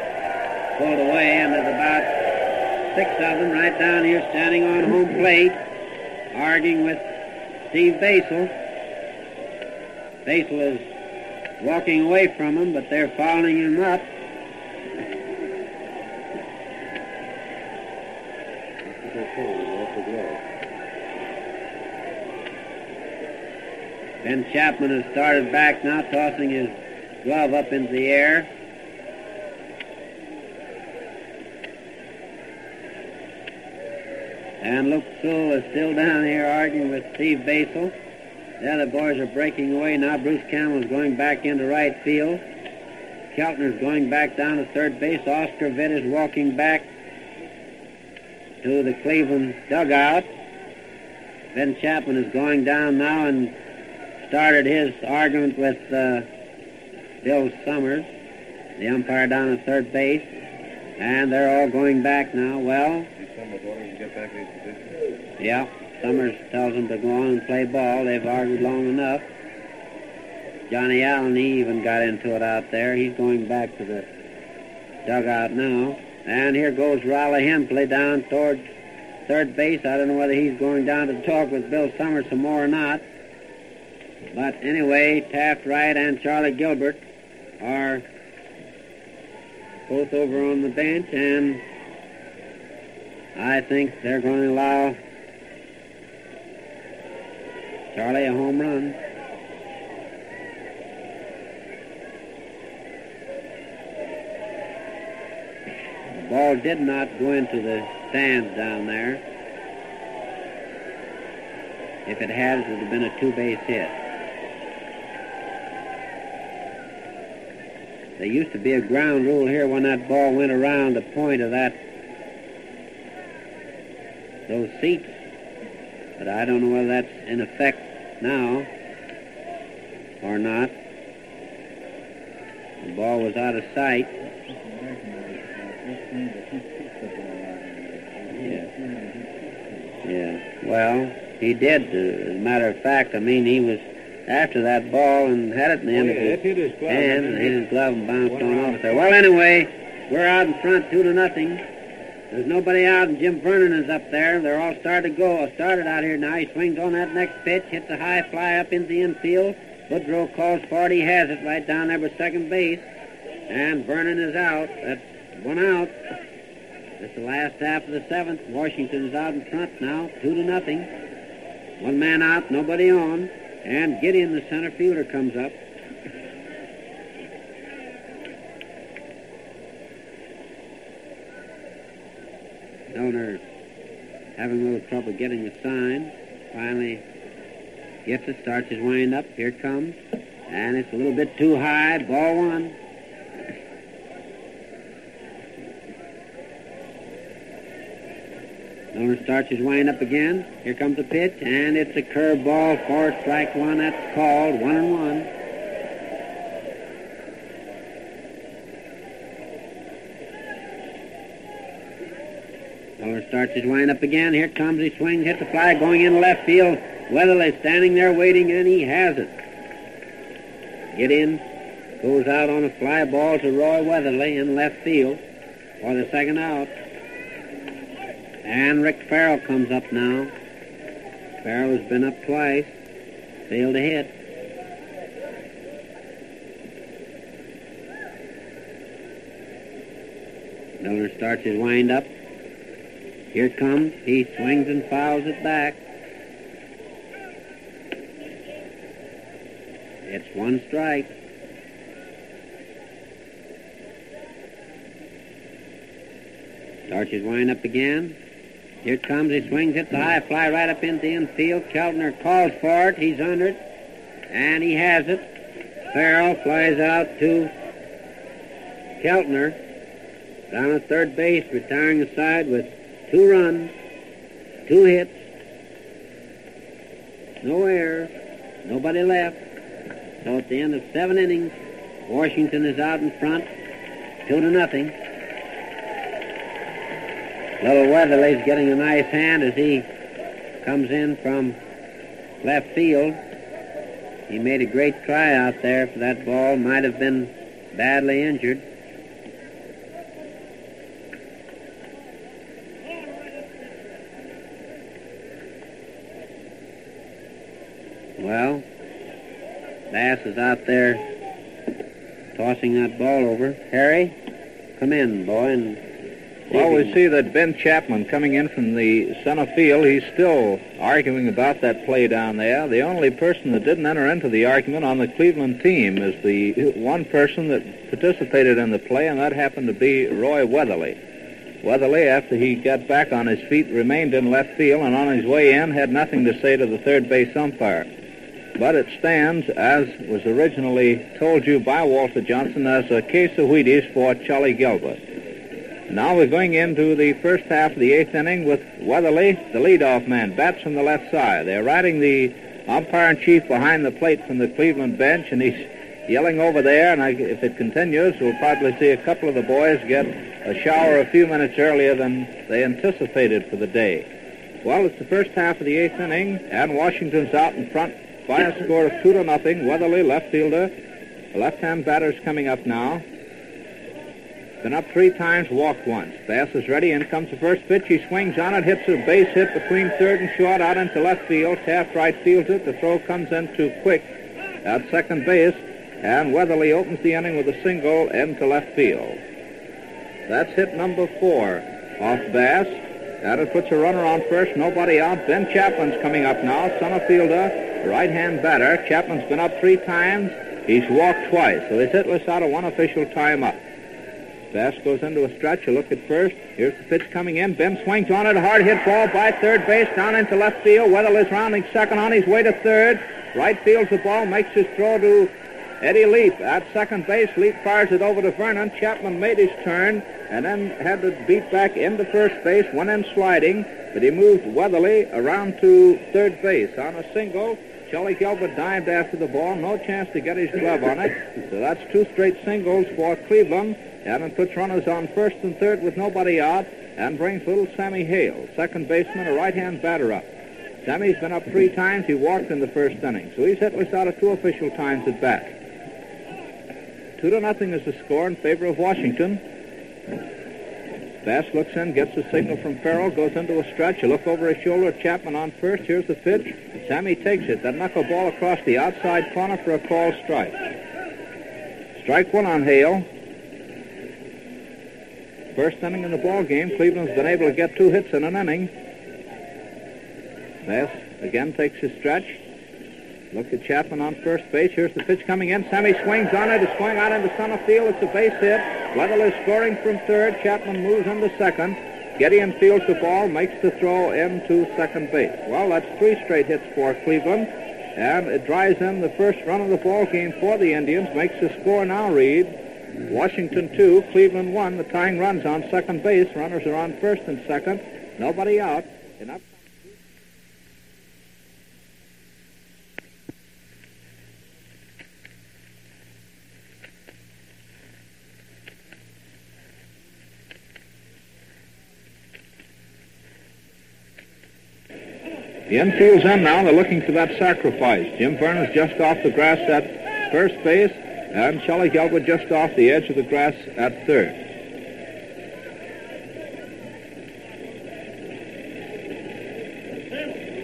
pulled away, and there's about six of them right down here standing on home plate, arguing with Steve Basil. Basil is walking away from them, but they're following him up. Ben Chapman has started back now, tossing his glove up into the air. And Luke Sewell is still down here arguing with Steve Basil. The other boys are breaking away now. Bruce Campbell is going back into right field. Keltner is going back down to third base. Oscar Vitt is walking back to the Cleveland dugout. Ben Chapman is going down now and started his argument with uh, Bill Summers, the umpire down at third base. And they're all going back now. Well, yeah, Summers tells them to go on and play ball. They've argued long enough. Johnny Allen, he even got into it out there. He's going back to the dugout now. And here goes Rollie Hemsley down towards third base. I don't know whether he's going down to talk with Bill Summers some more or not. But anyway, Taft Wright and Charlie Gelbert are both over on the bench, and I think they're going to allow Charlie a home run. The ball did not go into the stands down there. If it had, it would have been a two-base hit. There used to be a ground rule here when that ball went around the point of that those seats. But I don't know whether that's in effect now or not. The ball was out of sight. Yeah. Yeah. Well, he did. As a matter of fact, I mean, he was after that ball and had it in the end Oh, of yeah, hit his hand and hit his glove and bounced on off the there. Well, anyway, we're out in front, two to nothing. There's nobody out, and Jim Vernon is up there. They're all started to go. Started out here now. He swings on that next pitch, hits a high fly up into the infield. Boudreau calls for it. He has it right down there by second base. And Vernon is out. That's one out. It's the last half of the seventh. Washington is out in front now, two to nothing. One man out, nobody on. And Gedeon, the center fielder, comes up. Donor having a little trouble getting the sign. Finally gets it, starts his wind up. Here comes. And it's a little bit too high. Ball one. Donor starts his wind up again. Here comes the pitch, and it's a curveball for strike one. That's called one and one. Donor starts his wind up again. Here comes he swings, hits the fly, going in left field. Weatherly standing there waiting, and he has it. Gedeon, goes out on a fly ball to Roy Weatherly in left field for the second out. And Rick Ferrell comes up now. Ferrell has been up twice, failed to hit. Miller starts his wind up. Here it comes. He swings and fouls it back. It's one strike. Starts his wind up again. Here comes. He swings it. The high fly right up into the infield. Keltner calls for it. He's under it. And he has it. Ferrell flies out to Keltner. Down at third base, retiring the side with two runs, two hits, no errors, nobody left. So at the end of seven innings, Washington is out in front, two to nothing. Little Weatherly's getting a nice hand as he comes in from left field. He made a great try out there for that ball. Might have been badly injured. Well, Bass is out there tossing that ball over. Harry, come in, boy, and Well, we see that Ben Chapman coming in from the center field. He's still arguing about that play down there. The only person that didn't enter into the argument on the Cleveland team is the one person that participated in the play, and that happened to be Roy Weatherly. Weatherly, after he got back on his feet, remained in left field, and on his way in had nothing to say to the third base umpire. But it stands, as was originally told you by Walter Johnson, as a case of Wheaties for Charlie Gelbert. Now we're going into the first half of the eighth inning with Weatherly, the leadoff man, bats from the left side. They're riding the umpire-in-chief behind the plate from the Cleveland bench, and he's yelling over there, and I, if it continues, we'll probably see a couple of the boys get a shower a few minutes earlier than they anticipated for the day. Well, it's the first half of the eighth inning, and Washington's out in front by a score of two to nothing. Weatherly, left fielder, left-hand batter's coming up now. Been up three times, walked once. Bass is ready. In comes the first pitch. He swings on it, hits a base hit between third and short out into left field. Taft Wright fields it. The throw comes in too quick at second base. And Weatherly opens the inning with a single into left field. That's hit number four off Bass. That puts a runner on first. Nobody out. Ben Chapman's coming up now. Center fielder, right-hand batter. Chapman's been up three times. He's walked twice, so he's hitless out of one official time up. Bass goes into a stretch. A look at first. Here's the pitch coming in. Ben swings on it. Hard hit ball by third base down into left field. Weatherly's rounding second on his way to third. Wright fields the ball. Makes his throw to Eddie Leip at second base. Leip fires it over to Vernon. Chapman made his turn and then had to beat back into first base. Went in sliding, but he moved Weatherly around to third base on a single. Charlie Gelbert dived after the ball. No chance to get his glove on it. So that's two straight singles for Cleveland. Allen puts runners on first and third with nobody out and brings little Sammy Hale, second baseman, a right-hand batter up. Sammy's been up three times. He walked in the first inning, so he's hitless out of two official times at bat. Two to nothing is the score in favor of Washington. Bass looks in, gets the signal from Ferrell, goes into a stretch. A look over his shoulder. Chapman on first. Here's the pitch. Sammy takes it. That knuckleball across the outside corner for a call strike. Strike one on Hale. First inning in the ball game, Cleveland's been able to get two hits in an inning. Bass again takes his stretch. Look at Chapman on first base. Here's the pitch coming in. Sammy swings on it. It's swung out into center field. It's a base hit. Weatherly scoring from third. Chapman moves into second. Gedeon fields the ball, makes the throw into second base. Well, that's three straight hits for Cleveland, and it drives in the first run of the ball game for the Indians. Makes the score now read Washington 2, Cleveland 1. The tying runs on second base. Runners are on first and second. Nobody out. Up The infield's in now. They're looking for that sacrifice. Jim Vernon's just off the grass at first base, and Charlie Gelbert just off the edge of the grass at third.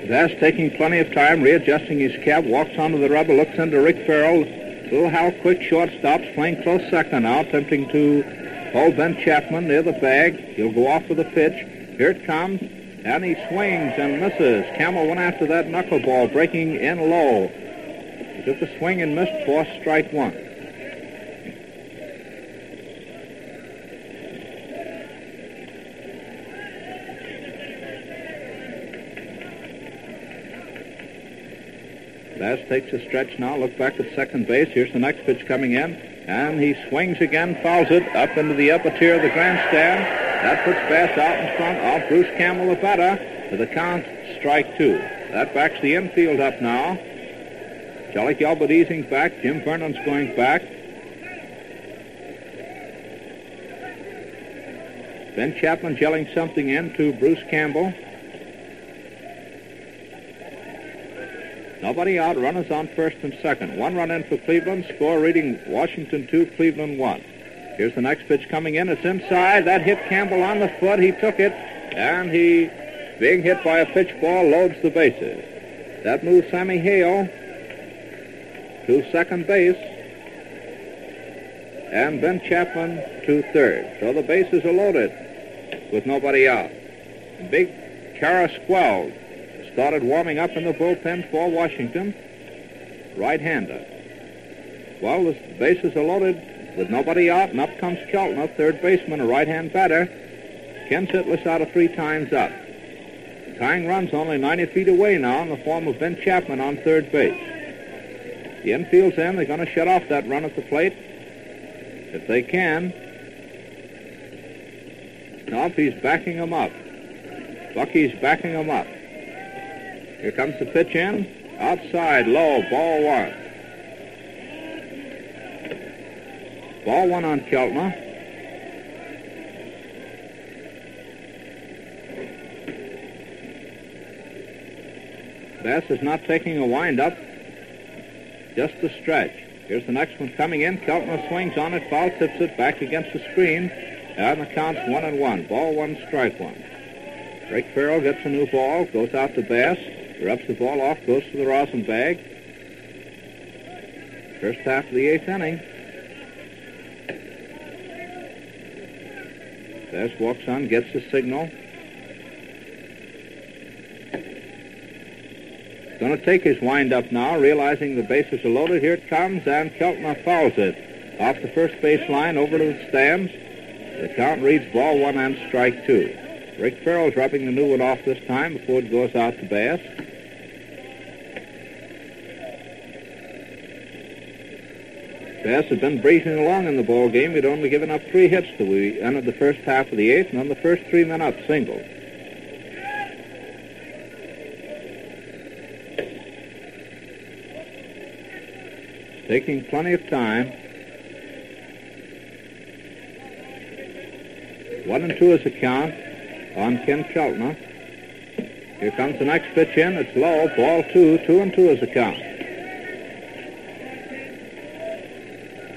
Bass taking plenty of time, readjusting his cap, walks onto the rubber, looks into Rick Ferrell. Little Hal Quick shortstops, playing close second now, attempting to hold Ben Chapman near the bag. He'll go off with a pitch. Here it comes. And he swings and misses. Campbell went after that knuckleball, breaking in low. He took a swing and missed for strike one. Bass takes a stretch now. Look back at second base. Here's the next pitch coming in. And he swings again, fouls it up into the upper tier of the grandstand. That puts Bass out in front of Bruce Campbell, the batter, with a count strike two. That backs the infield up now. Charlie Gelbert easing back. Jim Vernon's going back. Ben Chapman yelling something in to Bruce Campbell. Nobody out. Runners on first and second. One run in for Cleveland. Score reading Washington 2, Cleveland 1. Here's the next pitch coming in. It's inside. That hit Campbell on the foot. He took it, and he, being hit by a pitch ball, loads the bases. That moves Sammy Hale to second base, and Ben Chapman to third. So the bases are loaded with nobody out. Big Kara started warming up in the bullpen for Washington, right-hander. Well, the bases are loaded with nobody out, and up comes Keltner, third baseman, a right-hand batter. Ken's hitless out of three times up. Tying runs only 90 feet away now in the form of Ben Chapman on third base. The infield's in. They're going to shut off that run at the plate if they can. Nope, he's backing him up. Bucky's backing him up. Here comes the pitch in. Outside, low, ball one. Ball one on Keltner. Bass is not taking a windup, just a stretch. Here's the next one coming in. Keltner swings on it, foul tips it back against the screen, and the count's one and one. Ball one, strike one. Rick Ferrell gets a new ball, goes out to Bass, rubs the ball off, goes to the rosin bag. First half of the eighth inning. Bass walks on, gets the signal. Going to take his wind-up now, realizing the bases are loaded. Here it comes, and Keltner fouls it. Off the first base line, over to the stands. The count reads ball one and strike two. Rick Ferrell's rubbing the new one off this time before it goes out to Bass. Bass had been breezing along in the ball game. He'd only given up three hits till we entered the first half of the eighth, and on the first three men up single. taking plenty of time. One and two is the count on Ken Keltner. Here comes the next pitch in. It's low. Ball two. Two and two is the count.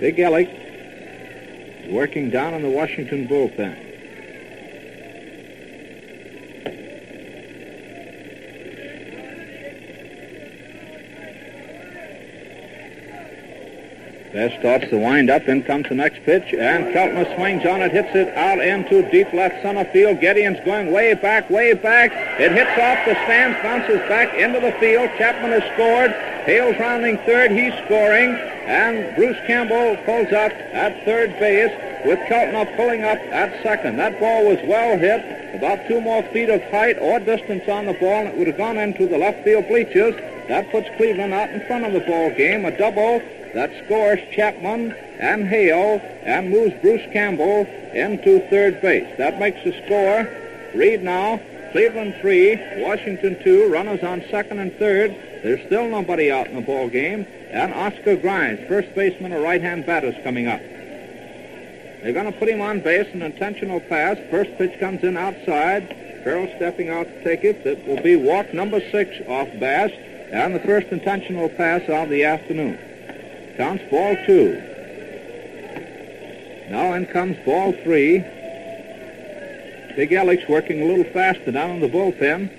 Big Ellick working down in the Washington bullpen. There starts the windup. In comes the next pitch, and Keltner swings on it, hits it out into deep left center field. Gedeon's going way back, way back. It hits off the stands, bounces back into the field. Chapman has scored. Hale's rounding third. He's scoring. And Bruce Campbell pulls up at third base with Keltner pulling up at second. That ball was well hit. About two more feet of height or distance on the ball, and it would have gone into the left field bleachers. That puts Cleveland out in front of the ball game. A double that scores Chapman and Hale and moves Bruce Campbell into third base. That makes the score. Read now. Cleveland three, Washington two. Runners on second and third. There's still nobody out in the ball game. And Oscar Grimes, first baseman, a right-hand batter, is coming up. They're going to put him on base, an intentional pass. First pitch comes in outside. Ferrell stepping out to take it. It will be walk number six off Bass, and the first intentional pass of the afternoon. Counts ball two. Now in comes ball three. Big Alex working a little faster down in the bullpen.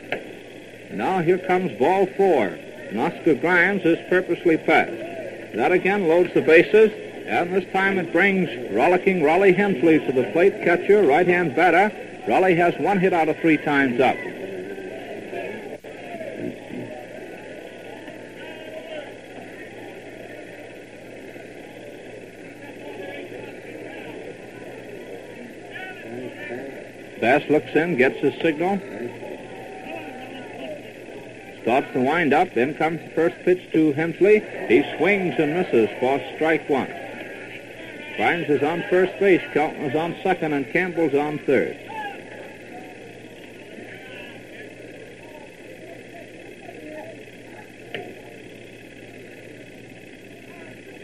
And now here comes ball four. And Oscar Grimes is purposely passed. That again loads the bases. And this time it brings rollicking Rollie Hemsley to the plate catcher, right-hand batter. Rollie has one hit out of three times up. Bass looks in, gets his signal. Starts to wind up. Then comes the first pitch to Hemsley. He swings and misses for strike one. Grimes is on first base. Keltner's on second, and Campbell's on third.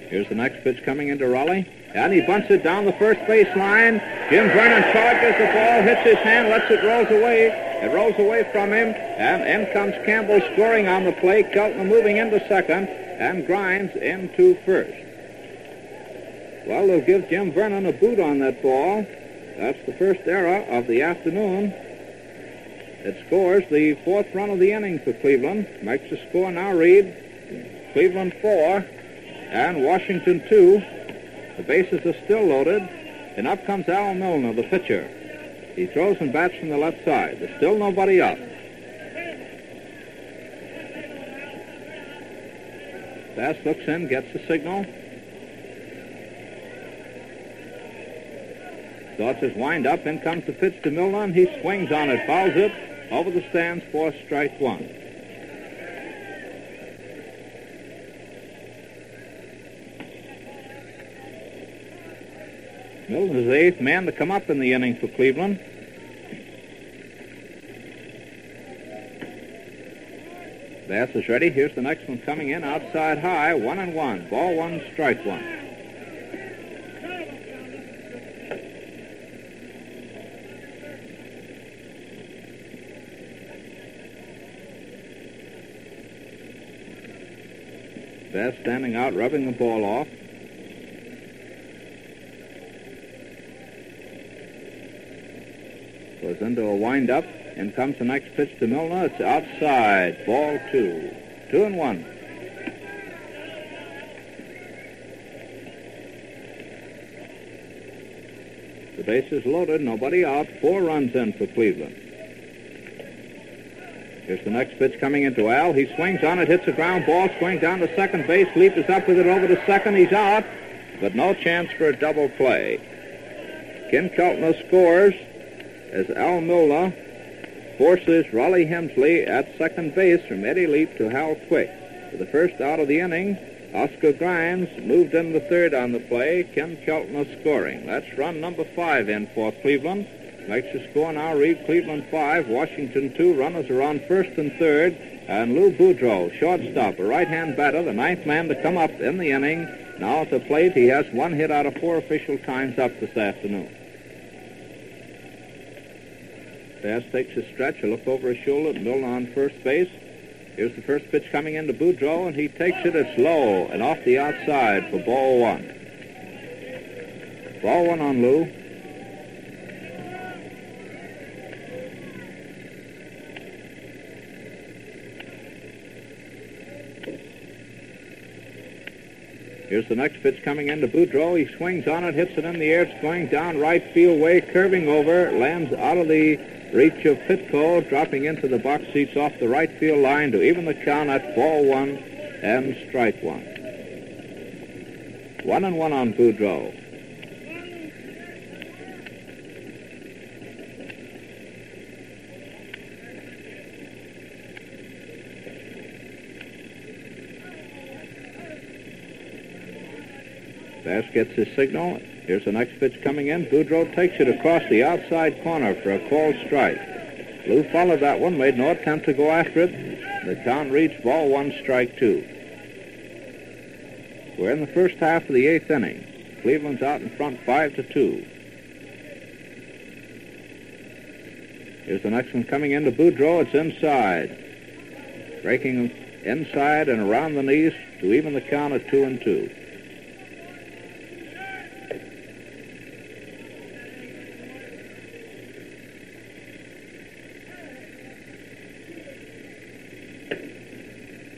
Here's the next pitch coming into Rollie. And he bunts it down the first base line. Jim Vernon charges the ball, hits his hand, lets it roll away. It rolls away from him, and in comes Campbell scoring on the play. Keltner moving into second, and Grimes into first. Well, they'll give Jim Vernon a boot on that ball. That's the first error of the afternoon. It scores the fourth run of the inning for Cleveland. Makes the score now read Cleveland four and Washington two. The bases are still loaded, and up comes Al Milnar, the pitcher. He throws and bats from the left side. There's still nobody up. Bass looks in, gets the signal. Starts his wind up. In comes the pitch to and he swings on it. Fouls it over the stands for strike one. Milton is the eighth man to come up in the inning for Cleveland. Bass is ready. Here's the next one coming in outside high. One and one. Ball one, strike one. Bass standing out, rubbing the ball off. Goes into a windup. and comes the next pitch to Milnar. It's outside. Ball two. Two and one. The base is loaded. Nobody out. Four runs in for Cleveland. Here's the next pitch coming into Al. He swings on it, hits a ground ball, swings down to second base. Leip is up with it over to second. He's out, but no chance for a double play. Ken Keltner scores as Al Milnar forces Rollie Hemsley at second base from Eddie Leip to Hal Quick. For the first out of the inning, Oscar Grimes moved in the third on the play. Ken Keltner scoring. That's run number five in for Cleveland. Makes the score now read Cleveland 5, Washington 2. Runners are on first and third. And Lou Boudreau, shortstop, a right-hand batter, the ninth man to come up in the inning. Now at the plate, he has one hit out of four official times up this afternoon. Bass takes a stretch, a look over his shoulder at Milnar on first base. Here's the first pitch coming into Boudreau, and he takes it. It's low and off the outside for ball one. Ball one on Lou. Here's the next pitch coming into Boudreau. He swings on it, hits it in the air. It's going down right field way, curving over, lands out of the reach of Pitko, dropping into the box seats off the right field line to even the count at ball one and strike one. One and one on Boudreau. Bass gets his signal. Here's the next pitch coming in. Boudreau takes it across the outside corner for a called strike. Lou followed that one, made no attempt to go after it. The count reached ball one, strike two. We're in the first half of the eighth inning. Cleveland's out in front five to two. Here's the next one coming into Boudreau. It's inside. Breaking inside and around the knees to even the count at two and two.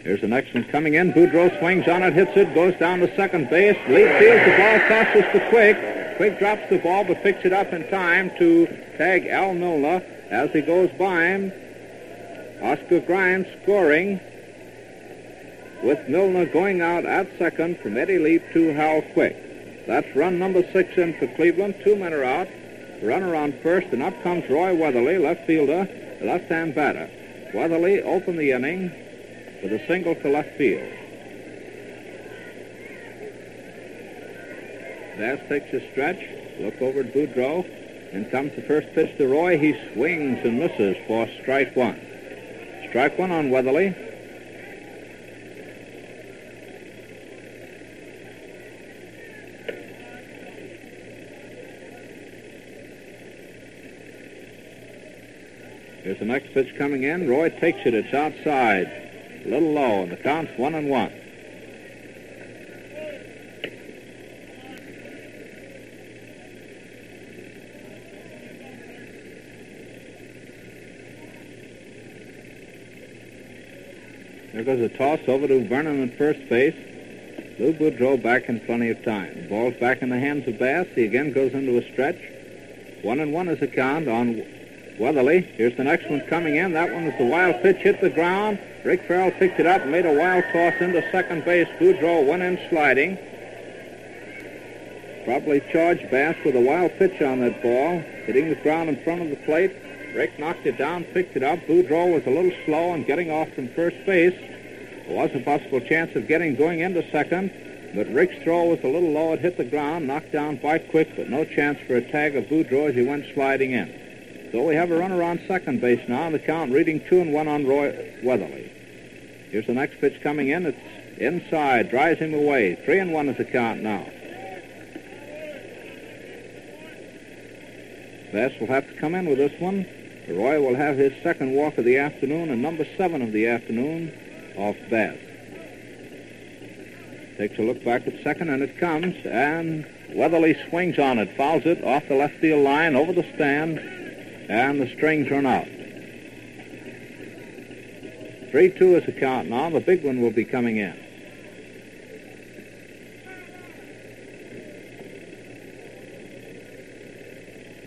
Here's the next one coming in. Boudreau swings on it, hits it, goes down to second base. Leip fields the ball, tosses to Quick. Quick drops the ball, but picks it up in time to tag Al Milnar as he goes by him. Oscar Grimes scoring with Milnar going out at second from Eddie Leip to Hal Quick. That's run number six in for Cleveland. Two men are out. Runner on first, and up comes Roy Weatherly, left fielder, left-hand batter. Weatherly opened the inning with a single to left field. Bass takes a stretch, look over at Boudreau, and comes the first pitch to Roy. He swings and misses for strike one. Strike one on Weatherly. Here's the next pitch coming in. Roy takes it. It's outside. A little low, and the count's one and one. There goes a toss over to Vernon at first base. Lou Boudreau back in plenty of time. The ball's back in the hands of Bass. He again goes into a stretch. One and one is the count on Weatherly. Here's the next one coming in. That one was the wild pitch, hit the ground. Rick Ferrell picked it up and made a wild toss into second base. Boudreau went in sliding. probably charged Bass with a wild pitch on that ball, hitting the ground in front of the plate. Rick knocked it down, picked it up. Boudreau was a little slow on getting off from first base. There was a possible chance of getting going into second, but Rick's throw was a little low. It hit the ground, knocked down quite quick, but no chance for a tag of Boudreau as he went sliding in. So we have a runner on second base now. The count reading two and one on Roy Weatherly. Here's the next pitch coming in. It's inside, drives him away. Three and one is the count now. Bass will have to come in with this one. Roy will have his second walk of the afternoon and number seven of the afternoon off Bass. Takes a look back at second, and it comes, and Weatherly swings on it, fouls it off the left field line, over the stand, and the strings run out. 3-2 is the count now. The big one will be coming in.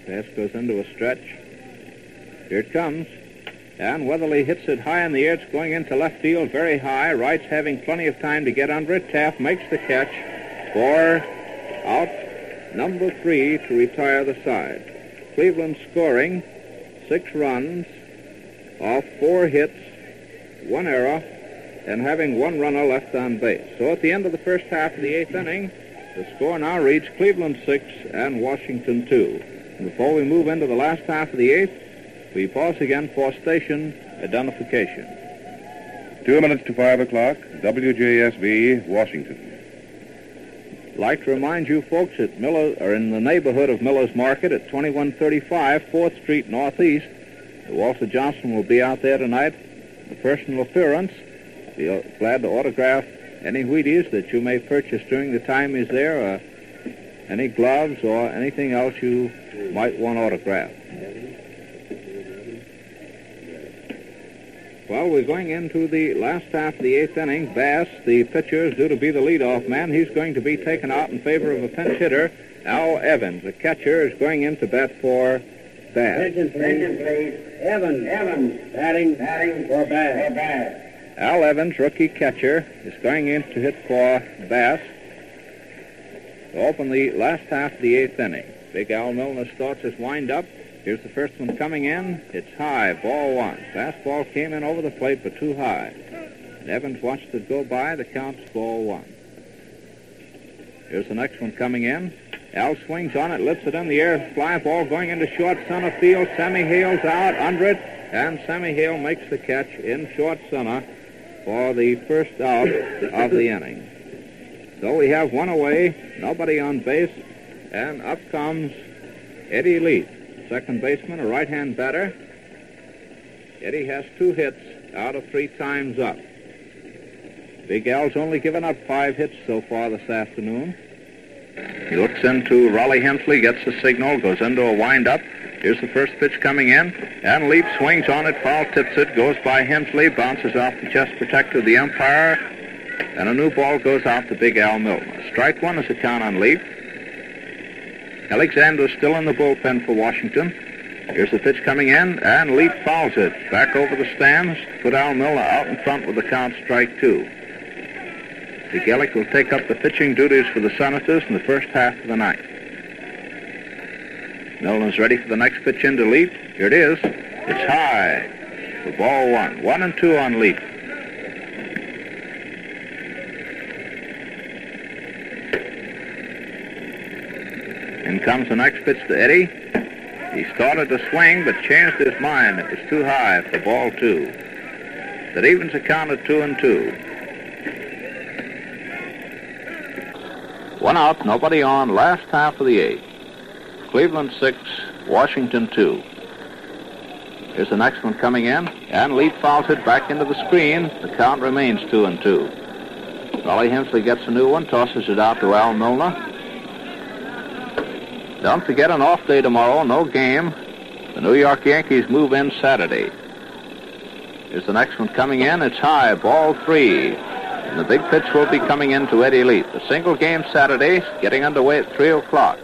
Bass goes into a stretch. Here it comes. And Weatherly hits it high in the air. It's going into left field very high. Wright's having plenty of time to get under it. Taft makes the catch for out number three to retire the side. Cleveland scoring six runs off four hits, one error, and having one runner left on base. So at the end of the first half of the eighth inning, the score now reads Cleveland six and Washington two. And before we move into the last half of the eighth, we pause again for station identification. Two minutes to five o'clock, WJSV, Washington. Like to remind you folks that Miller are in the neighborhood of Miller's Market at 2135 4th Street Northeast. Walter Johnson will be out there tonight. A personal appearance. Be uh, glad to autograph any Wheaties that you may purchase during the time he's there, or any gloves or anything else you might want autographed. Well, we're going into the last half of the eighth inning. Bass, the pitcher, is due to be the leadoff man. He's going to be taken out in favor of a pinch hitter, Al Evans. The catcher is going in to bat for Bass. Attention, please. please. Evans. Evans. Batting. Batting for Bass. For Bass. Al Evans, rookie catcher, is going in to hit for Bass to open the last half of the eighth inning. Big Al Milnar starts his windup. Here's the first one coming in. It's high, ball one. Fastball came in over the plate, but too high. And Evans watched it go by. The count's ball one. Here's the next one coming in. Al swings on it, lifts it in the air. Fly ball going into short center field. Sammy Hale's out under it, and Sammy Hale makes the catch in short center for the first out of the inning. So we have one away, nobody on base, and up comes Eddie Leip second baseman, a right-hand batter. Eddie has two hits out of three times up. Big Al's only given up five hits so far this afternoon. He looks into Rollie Hemsley, gets the signal, goes into a windup. Here's the first pitch coming in, and Leip swings on it, foul tips it, goes by Hemsley, bounces off the chest protector of the umpire, and a new ball goes out to Big Al Milnar. Strike one is a count on Leip. Alexander still in the bullpen for Washington. Here's the pitch coming in, and Leip fouls it. Back over the stands, put Al Milnar out in front with the count strike two. Gillick will take up the pitching duties for the Senators in the first half of the ninth. Milnar's ready for the next pitch into Leip. Here it is. It's high. The ball one. One and two on Leip. Comes the next pitch to Eddie. He started to swing, but changed his mind. It was too high for ball two. That evens the count at two and two. One out, nobody on. Last half of the eighth. Cleveland six, Washington two. Here's the next one coming in, and Leip fouls it back into the screen. The count remains two and two. Rollie Hemsley gets a new one, tosses it out to Al Milnar. Don't forget an off day tomorrow, no game. The New York Yankees move in Saturday. Here's the next one coming in. It's high, ball three. And the big pitch will be coming in to Eddie Leip. The single game Saturday, getting underway at 3 o'clock.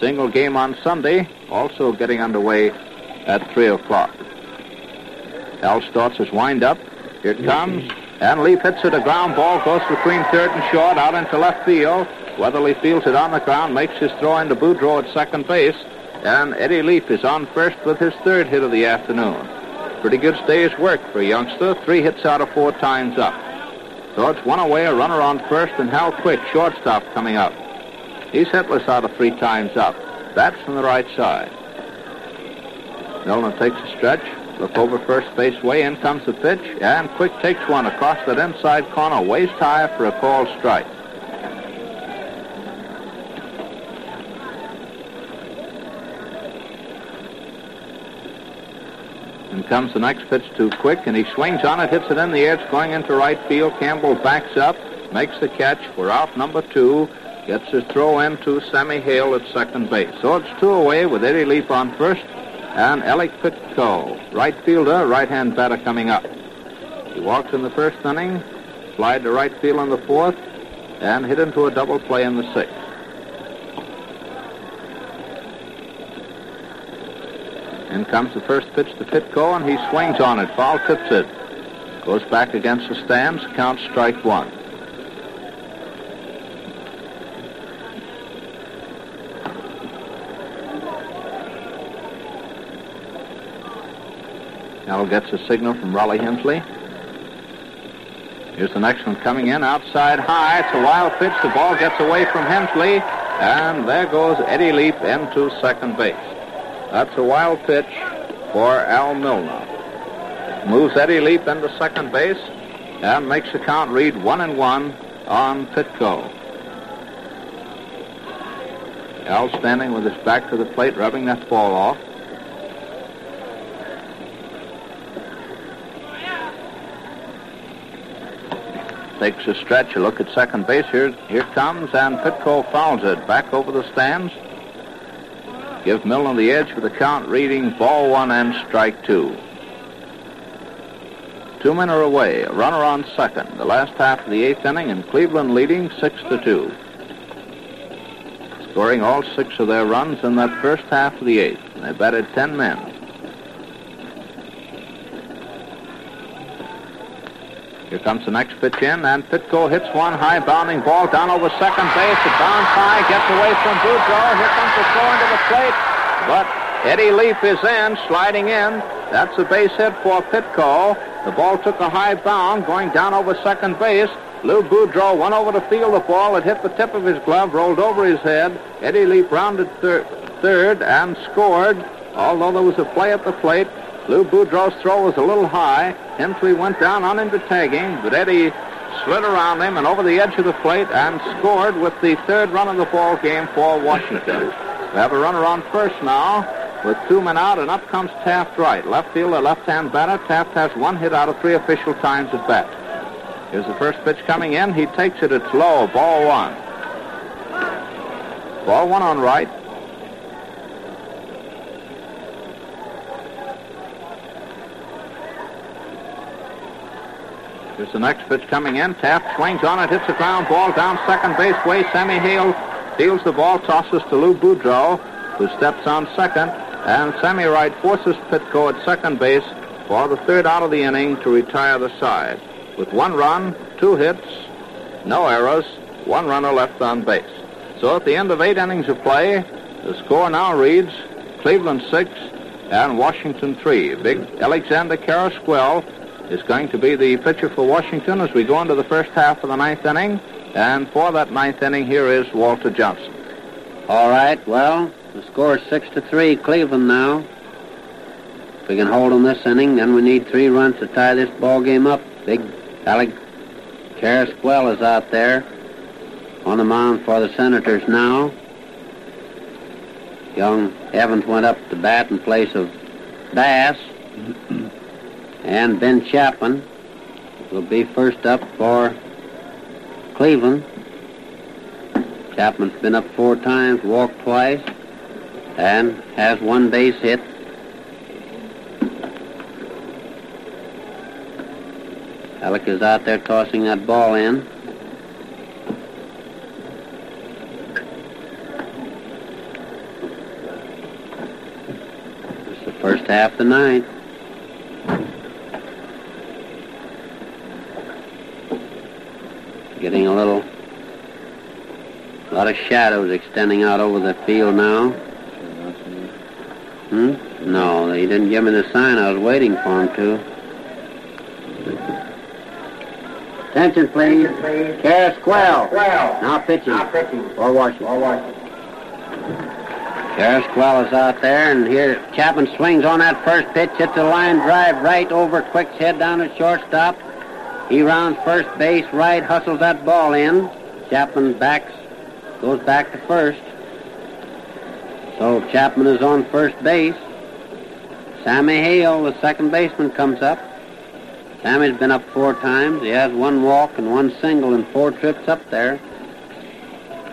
Single game on Sunday, also getting underway at 3 o'clock. Al starts his windup. Here it comes. Mm-hmm. And Leip hits it. A ground ball goes between third and short out into left field. Weatherly fields it on the ground, makes his throw into Boudreau at second base, and Eddie Leip is on first with his third hit of the afternoon. Pretty good day's work for a youngster. Three hits out of four times up. So it's one away, a runner on first, and Hal Quick, shortstop, coming up. He's hitless out of three times up. That's from the right side. Milnar takes a stretch, look over first base way, in comes the pitch, and Quick takes one across that inside corner, waist high for a called strike. And comes the next pitch too Quick, and he swings on it, hits it in the air. It's going into right field. Campbell backs up, makes the catch. We're out number two. Gets his throw in to Sammy Hale at second base. So it's two away with Eddie Leip on first and Alec Pitko, right fielder, right-hand batter coming up. He walks in the first inning, slide to right field in the fourth, and hit into a double play in the sixth. In comes the first pitch to Pitko, and he swings on it. Foul tips it. Goes back against the stands. Count strike one. Now gets a signal from Rollie Hemsley. Here's the next one coming in outside high. It's a wild pitch. The ball gets away from Hemsley, and there goes Eddie Leip into second base. That's a wild pitch for Al Milnar. Moves Eddie Leip into second base and makes the count read one and one on Pitko. Al standing with his back to the plate, rubbing that ball off. Takes a stretch, a look at second base. Here, here comes, and Pitko fouls it back over the stands. Give Milnar the edge for the count, reading ball one and strike two. Two men are away. A runner on second. The last half of the eighth inning, and Cleveland leading six to two. Scoring all six of their runs in that first half of the eighth. They batted ten men. Here comes the next pitch in, and Pitko hits one high bounding ball down over second base. It bounds high, gets away from Boudreau. Here comes the throw into the plate, but Eddie Leip is in, sliding in. That's a base hit for Pitko. The ball took a high bound, going down over second base. Lou Boudreau went over to field the ball. It hit the tip of his glove, rolled over his head. Eddie Leip rounded thir- third and scored, although there was a play at the plate. Lou Boudreau's throw was a little high. Hemsley went down on him to tagging, but Eddie slid around him and over the edge of the plate and scored with the third run of the ball game for Washington. They have a runner on first now with two men out, and up comes Taft Wright. Left fielder, left-hand batter. Taft has one hit out of three official times at bat. Here's the first pitch coming in. He takes it. It's low. Ball one. Ball one on Wright. Here's the next pitch coming in. Taft swings on it, hits the ground ball down second base way. Sammy Hale deals the ball, tosses to Lou Boudreau, who steps on second. And Sammy Wright forces Pitko at second base for the third out of the inning to retire the side. With one run, two hits, no errors, one runner left on base. So at the end of eight innings of play, the score now reads Cleveland six and Washington three. Big Alexander Carrasquel is going to be the pitcher for Washington as we go into the first half of the ninth inning. And for that ninth inning, here is Walter Johnson. All right, well, the score is six to three, Cleveland now. If we can hold on this inning, then we need three runs to tie this ball game up. Big Alec Carrasquel is out there on the mound for the Senators now. Young Evans went up to bat in place of Bass. and Ben Chapman will be first up for Cleveland. Chapman's been up four times, walked twice, and has one base hit. Alec is out there tossing that ball in. It's the first half of the ninth. Getting a little a lot of shadows extending out over the field now. Hmm? No, he didn't give me the sign. I was waiting for him to. Attention, please. Carrasquel. Now pitching. For Washington. Carrasquel is out there, and here Chapman swings on that first pitch, hits a line drive right over Quick's head down at shortstop. He rounds first base right, hustles that ball in. Chapman backs, goes back to first. So Chapman is on first base. Sammy Hale, the second baseman, comes up. Sammy's been up four times. He has one walk and one single and four trips up there.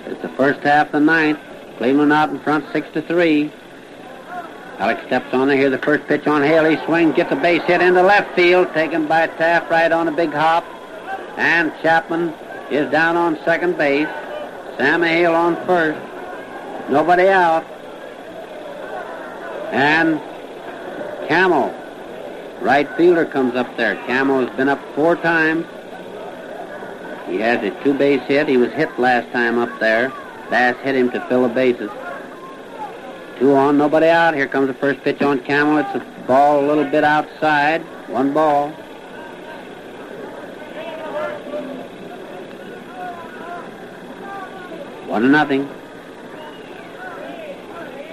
It's the first half of the ninth. Cleveland out in front, six to three. Alex steps on there. Here the first pitch on Hale. He swings, gets a base hit into left field, taken by Taft Wright on a big hop. And Chapman is down on second base. Sammy Hale on first. Nobody out. And Campbell, right fielder, comes up there. Campbell has been up four times. He has a two base hit. He was hit last time up there. Bass hit him to fill the bases. Two on, nobody out. Here comes the first pitch on Campbell. It's a ball a little bit outside. One ball. One to nothing.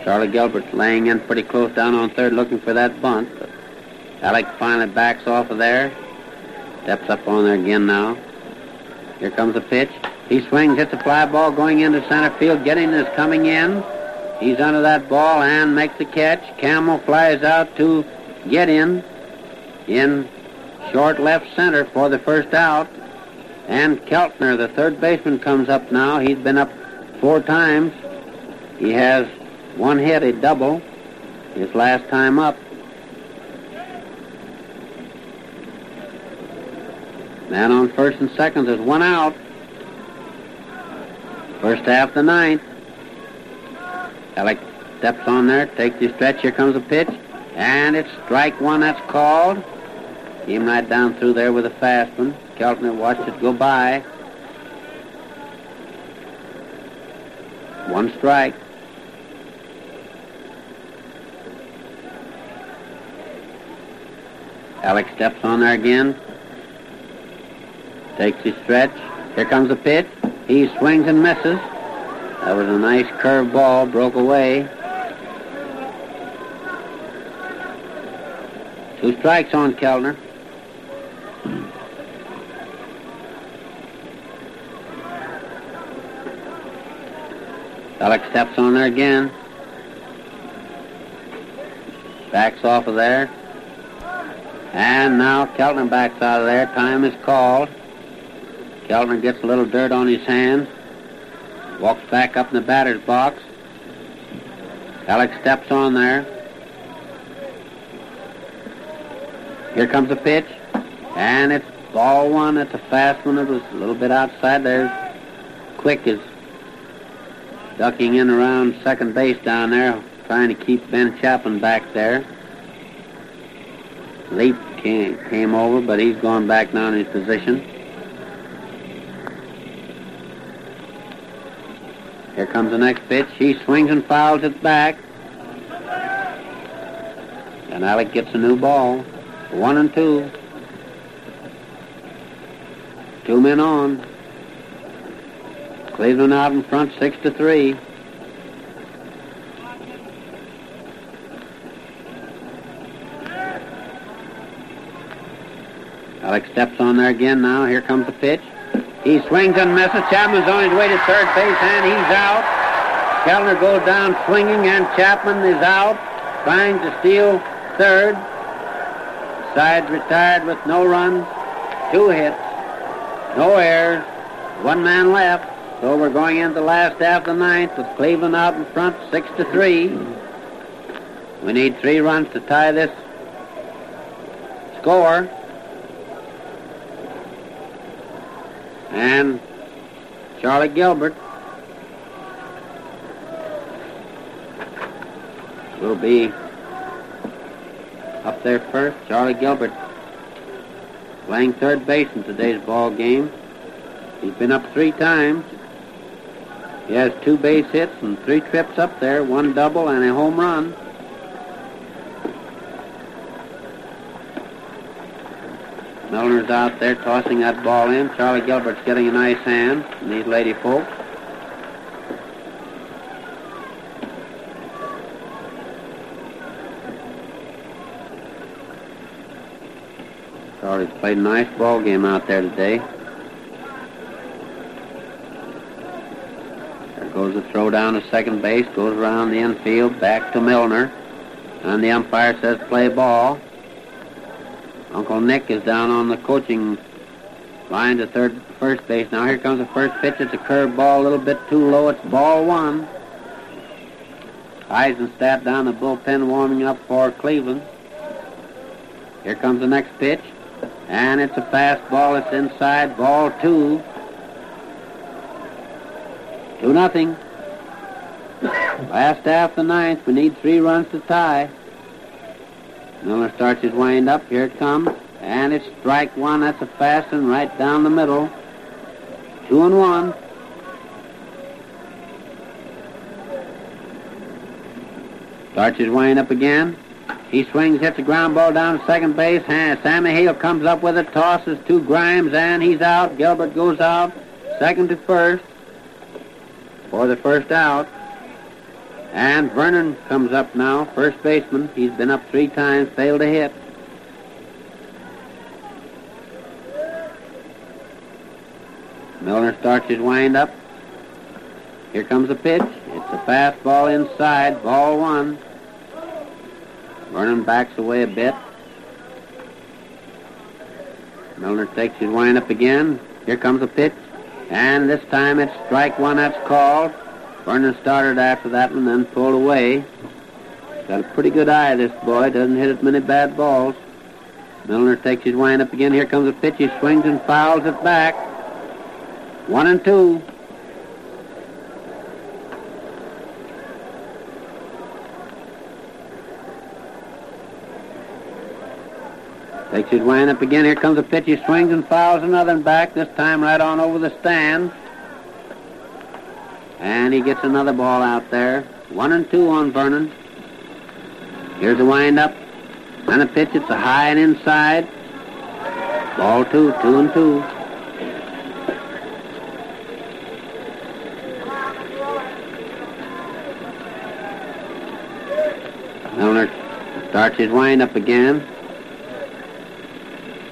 Charlie Gelbert laying in pretty close down on third looking for that bunt. But Alec finally backs off of there. Steps up on there again now. Here comes the pitch. He swings, hits a fly ball going into center field. Gedeon is coming in. He's under that ball and makes the catch. Campbell flies out to Gedeon in short left center for the first out. And Keltner, the third baseman, comes up now. He's been up four times. He has one hit, a double, his last time up. Man on first and second, there's one out. First half the ninth. Alec steps on there, takes his stretch. Here comes a pitch. And it's strike one that's called. Came right down through there with a fast one. Keltner watched it go by. One strike. Alex steps on there again. Takes his stretch. Here comes the pitch. He swings and misses. That was a nice curve ball, broke away. Two strikes on Keltner. Alex steps on there again. Backs off of there. And now Keltner backs out of there. Time is called. Keltner gets a little dirt on his hands. Walks back up in the batter's box. Alex steps on there. Here comes the pitch. And it's ball one. It's a fast one. It was a little bit outside there. Quick is ducking in around second base down there, trying to keep Ben Chapman back there. Leip came, came over, but he's gone back now in his position. Here comes the next pitch. He swings and fouls it back. And Alec gets a new ball. One and two. Two men on. Cleveland out in front, six to three. Alex steps on there again now. Here comes the pitch. He swings and misses. Chapman's on his way to third base, and he's out. Keltner goes down swinging, and Chapman is out, trying to steal third. Side retired with no runs, two hits, no errors, one man left. So we're going into the last half of the ninth with Cleveland out in front, six to three. We need three runs to tie this score. And Charlie Gelbert will be up there first. Charlie Gelbert playing third base in today's ball game. He's been up three times. He has two base hits and three trips up there, one double and a home run. Milnar's out there tossing that ball in. Charlie Gelbert's getting a nice hand from these lady folks. Charlie's played a nice ball game out there today. There goes the throw down to second base, goes around the infield, back to Milnar. And the umpire says play ball. Uncle Nick is down on the coaching line to third first base. Now here comes the first pitch. It's a curved ball, a little bit too low. It's ball one. Eisenstat down the bullpen warming up for Cleveland. Here comes the next pitch. And it's a fastball. It's inside. Ball two. Two nothing. Last half the ninth. We need three runs to tie. Milnar starts his wind up. Here it comes. And it's strike one. That's a fast one right down the middle. Two and one. Starts his wind up again. He swings, hits a ground ball down to second base. Sammy Hale comes up with it, tosses to Grimes, and he's out. Gelbert goes out. Second to first for the first out. And Vernon comes up now, first baseman. He's been up three times, failed to hit. Milnar starts his windup. Here comes the pitch. It's a fastball inside, ball one. Vernon backs away a bit. Milnar takes his windup again. Here comes the pitch. And this time it's strike one that's called. Vernon started after that one, then pulled away. Got a pretty good eye, this boy. Doesn't hit as many bad balls. Milnar takes his wind up again. Here comes the pitch. He swings and fouls it back. One and two. Takes his wind up again. Here comes the pitch. He swings and fouls another one back. This time right on over the stand. And he gets another ball out there. One and two on Vernon. Here's the windup. And the pitch. It's a high and inside. Ball two. Two and two. Milnar starts his windup again.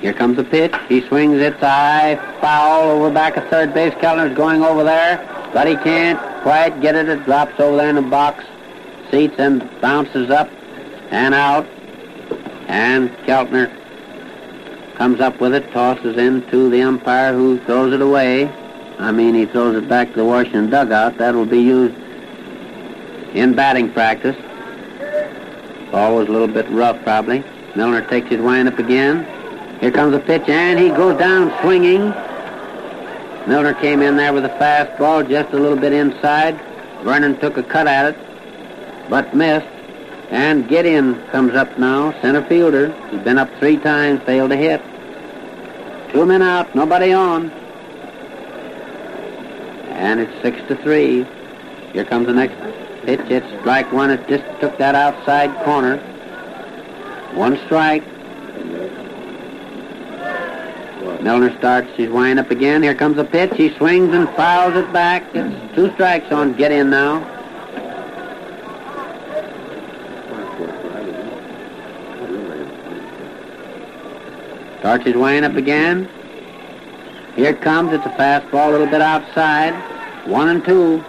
Here comes the pitch. He swings it high, foul over back of third base. Keltner's going over there, but he can't quite get it. It drops over there in the box seats and bounces up and out. And Keltner comes up with it, tosses into the umpire who throws it away. I mean, he throws it back to the Washington dugout. That will be used in batting practice. Ball was a little bit rough, probably. Milnar takes his wind up again. Here comes the pitch, and he goes down swinging. Milnar came in there with a fastball just a little bit inside. Vernon took a cut at it, but missed. And Gedeon comes up now, center fielder. He's been up three times, failed to hit. Two men out, nobody on. And it's six to three. Here comes the next pitch. It's strike one. It just took that outside corner. One strike. Milnar starts his wind up again. Here comes the pitch. He swings and fouls it back. It's two strikes on Gedeon now. Starts his wind up again. Here comes. It's a fastball a little bit outside. One and two.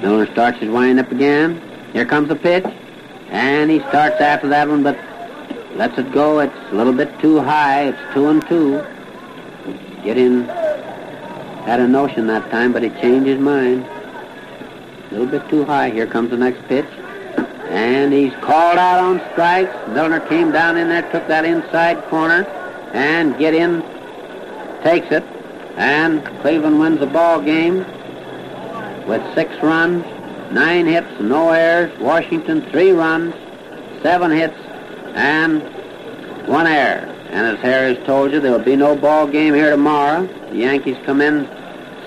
Milnar starts his wind up again. Here comes the pitch. And he starts after that one, but lets it go. It's a little bit too high. It's two and two. Gedeon. Had a notion that time, but he changed his mind. A little bit too high. Here comes the next pitch. And he's called out on strikes. Milnar came down in there, took that inside corner, and in, takes it. And Cleveland wins the ball game with six runs, nine hits, no errors. Washington, three runs, seven hits, and one error. And as Harris told you, there will be no ball game here tomorrow. The Yankees come in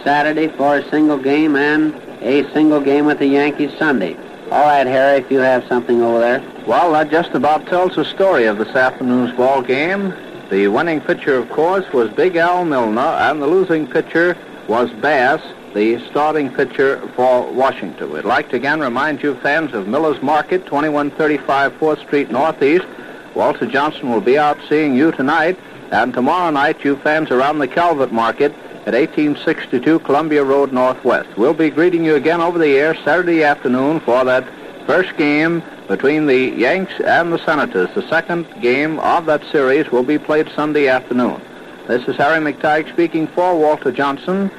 Saturday for a single game and a single game with the Yankees Sunday. All right, Harry, if you have something over there. Well, that just about tells the story of this afternoon's ball game. The winning pitcher, of course, was Big Al Milnar, and the losing pitcher was Bass, the starting pitcher for Washington. We'd like to again remind you, fans of Miller's Market, 2135 4th Street Northeast. Walter Johnson will be out seeing you tonight, and tomorrow night, you fans around the Calvert Market at 1862 Columbia Road Northwest. We'll be greeting you again over the air Saturday afternoon for that first game between the Yanks and the Senators. The second game of that series will be played Sunday afternoon. This is Harry McTighe speaking for Walter Johnson.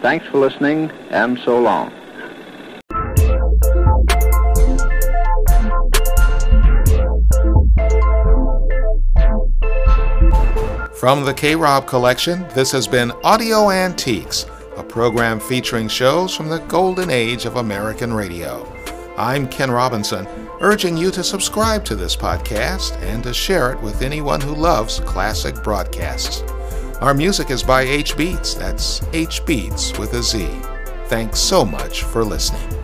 Thanks for listening, and so long. From the K Rob collection, this has been Audio Antiques, a program featuring shows from the golden age of American radio. I'm Ken Robinson, urging you to subscribe to this podcast and to share it with anyone who loves classic broadcasts. Our music is by H Beats, that's H Beats with a Z. Thanks so much for listening.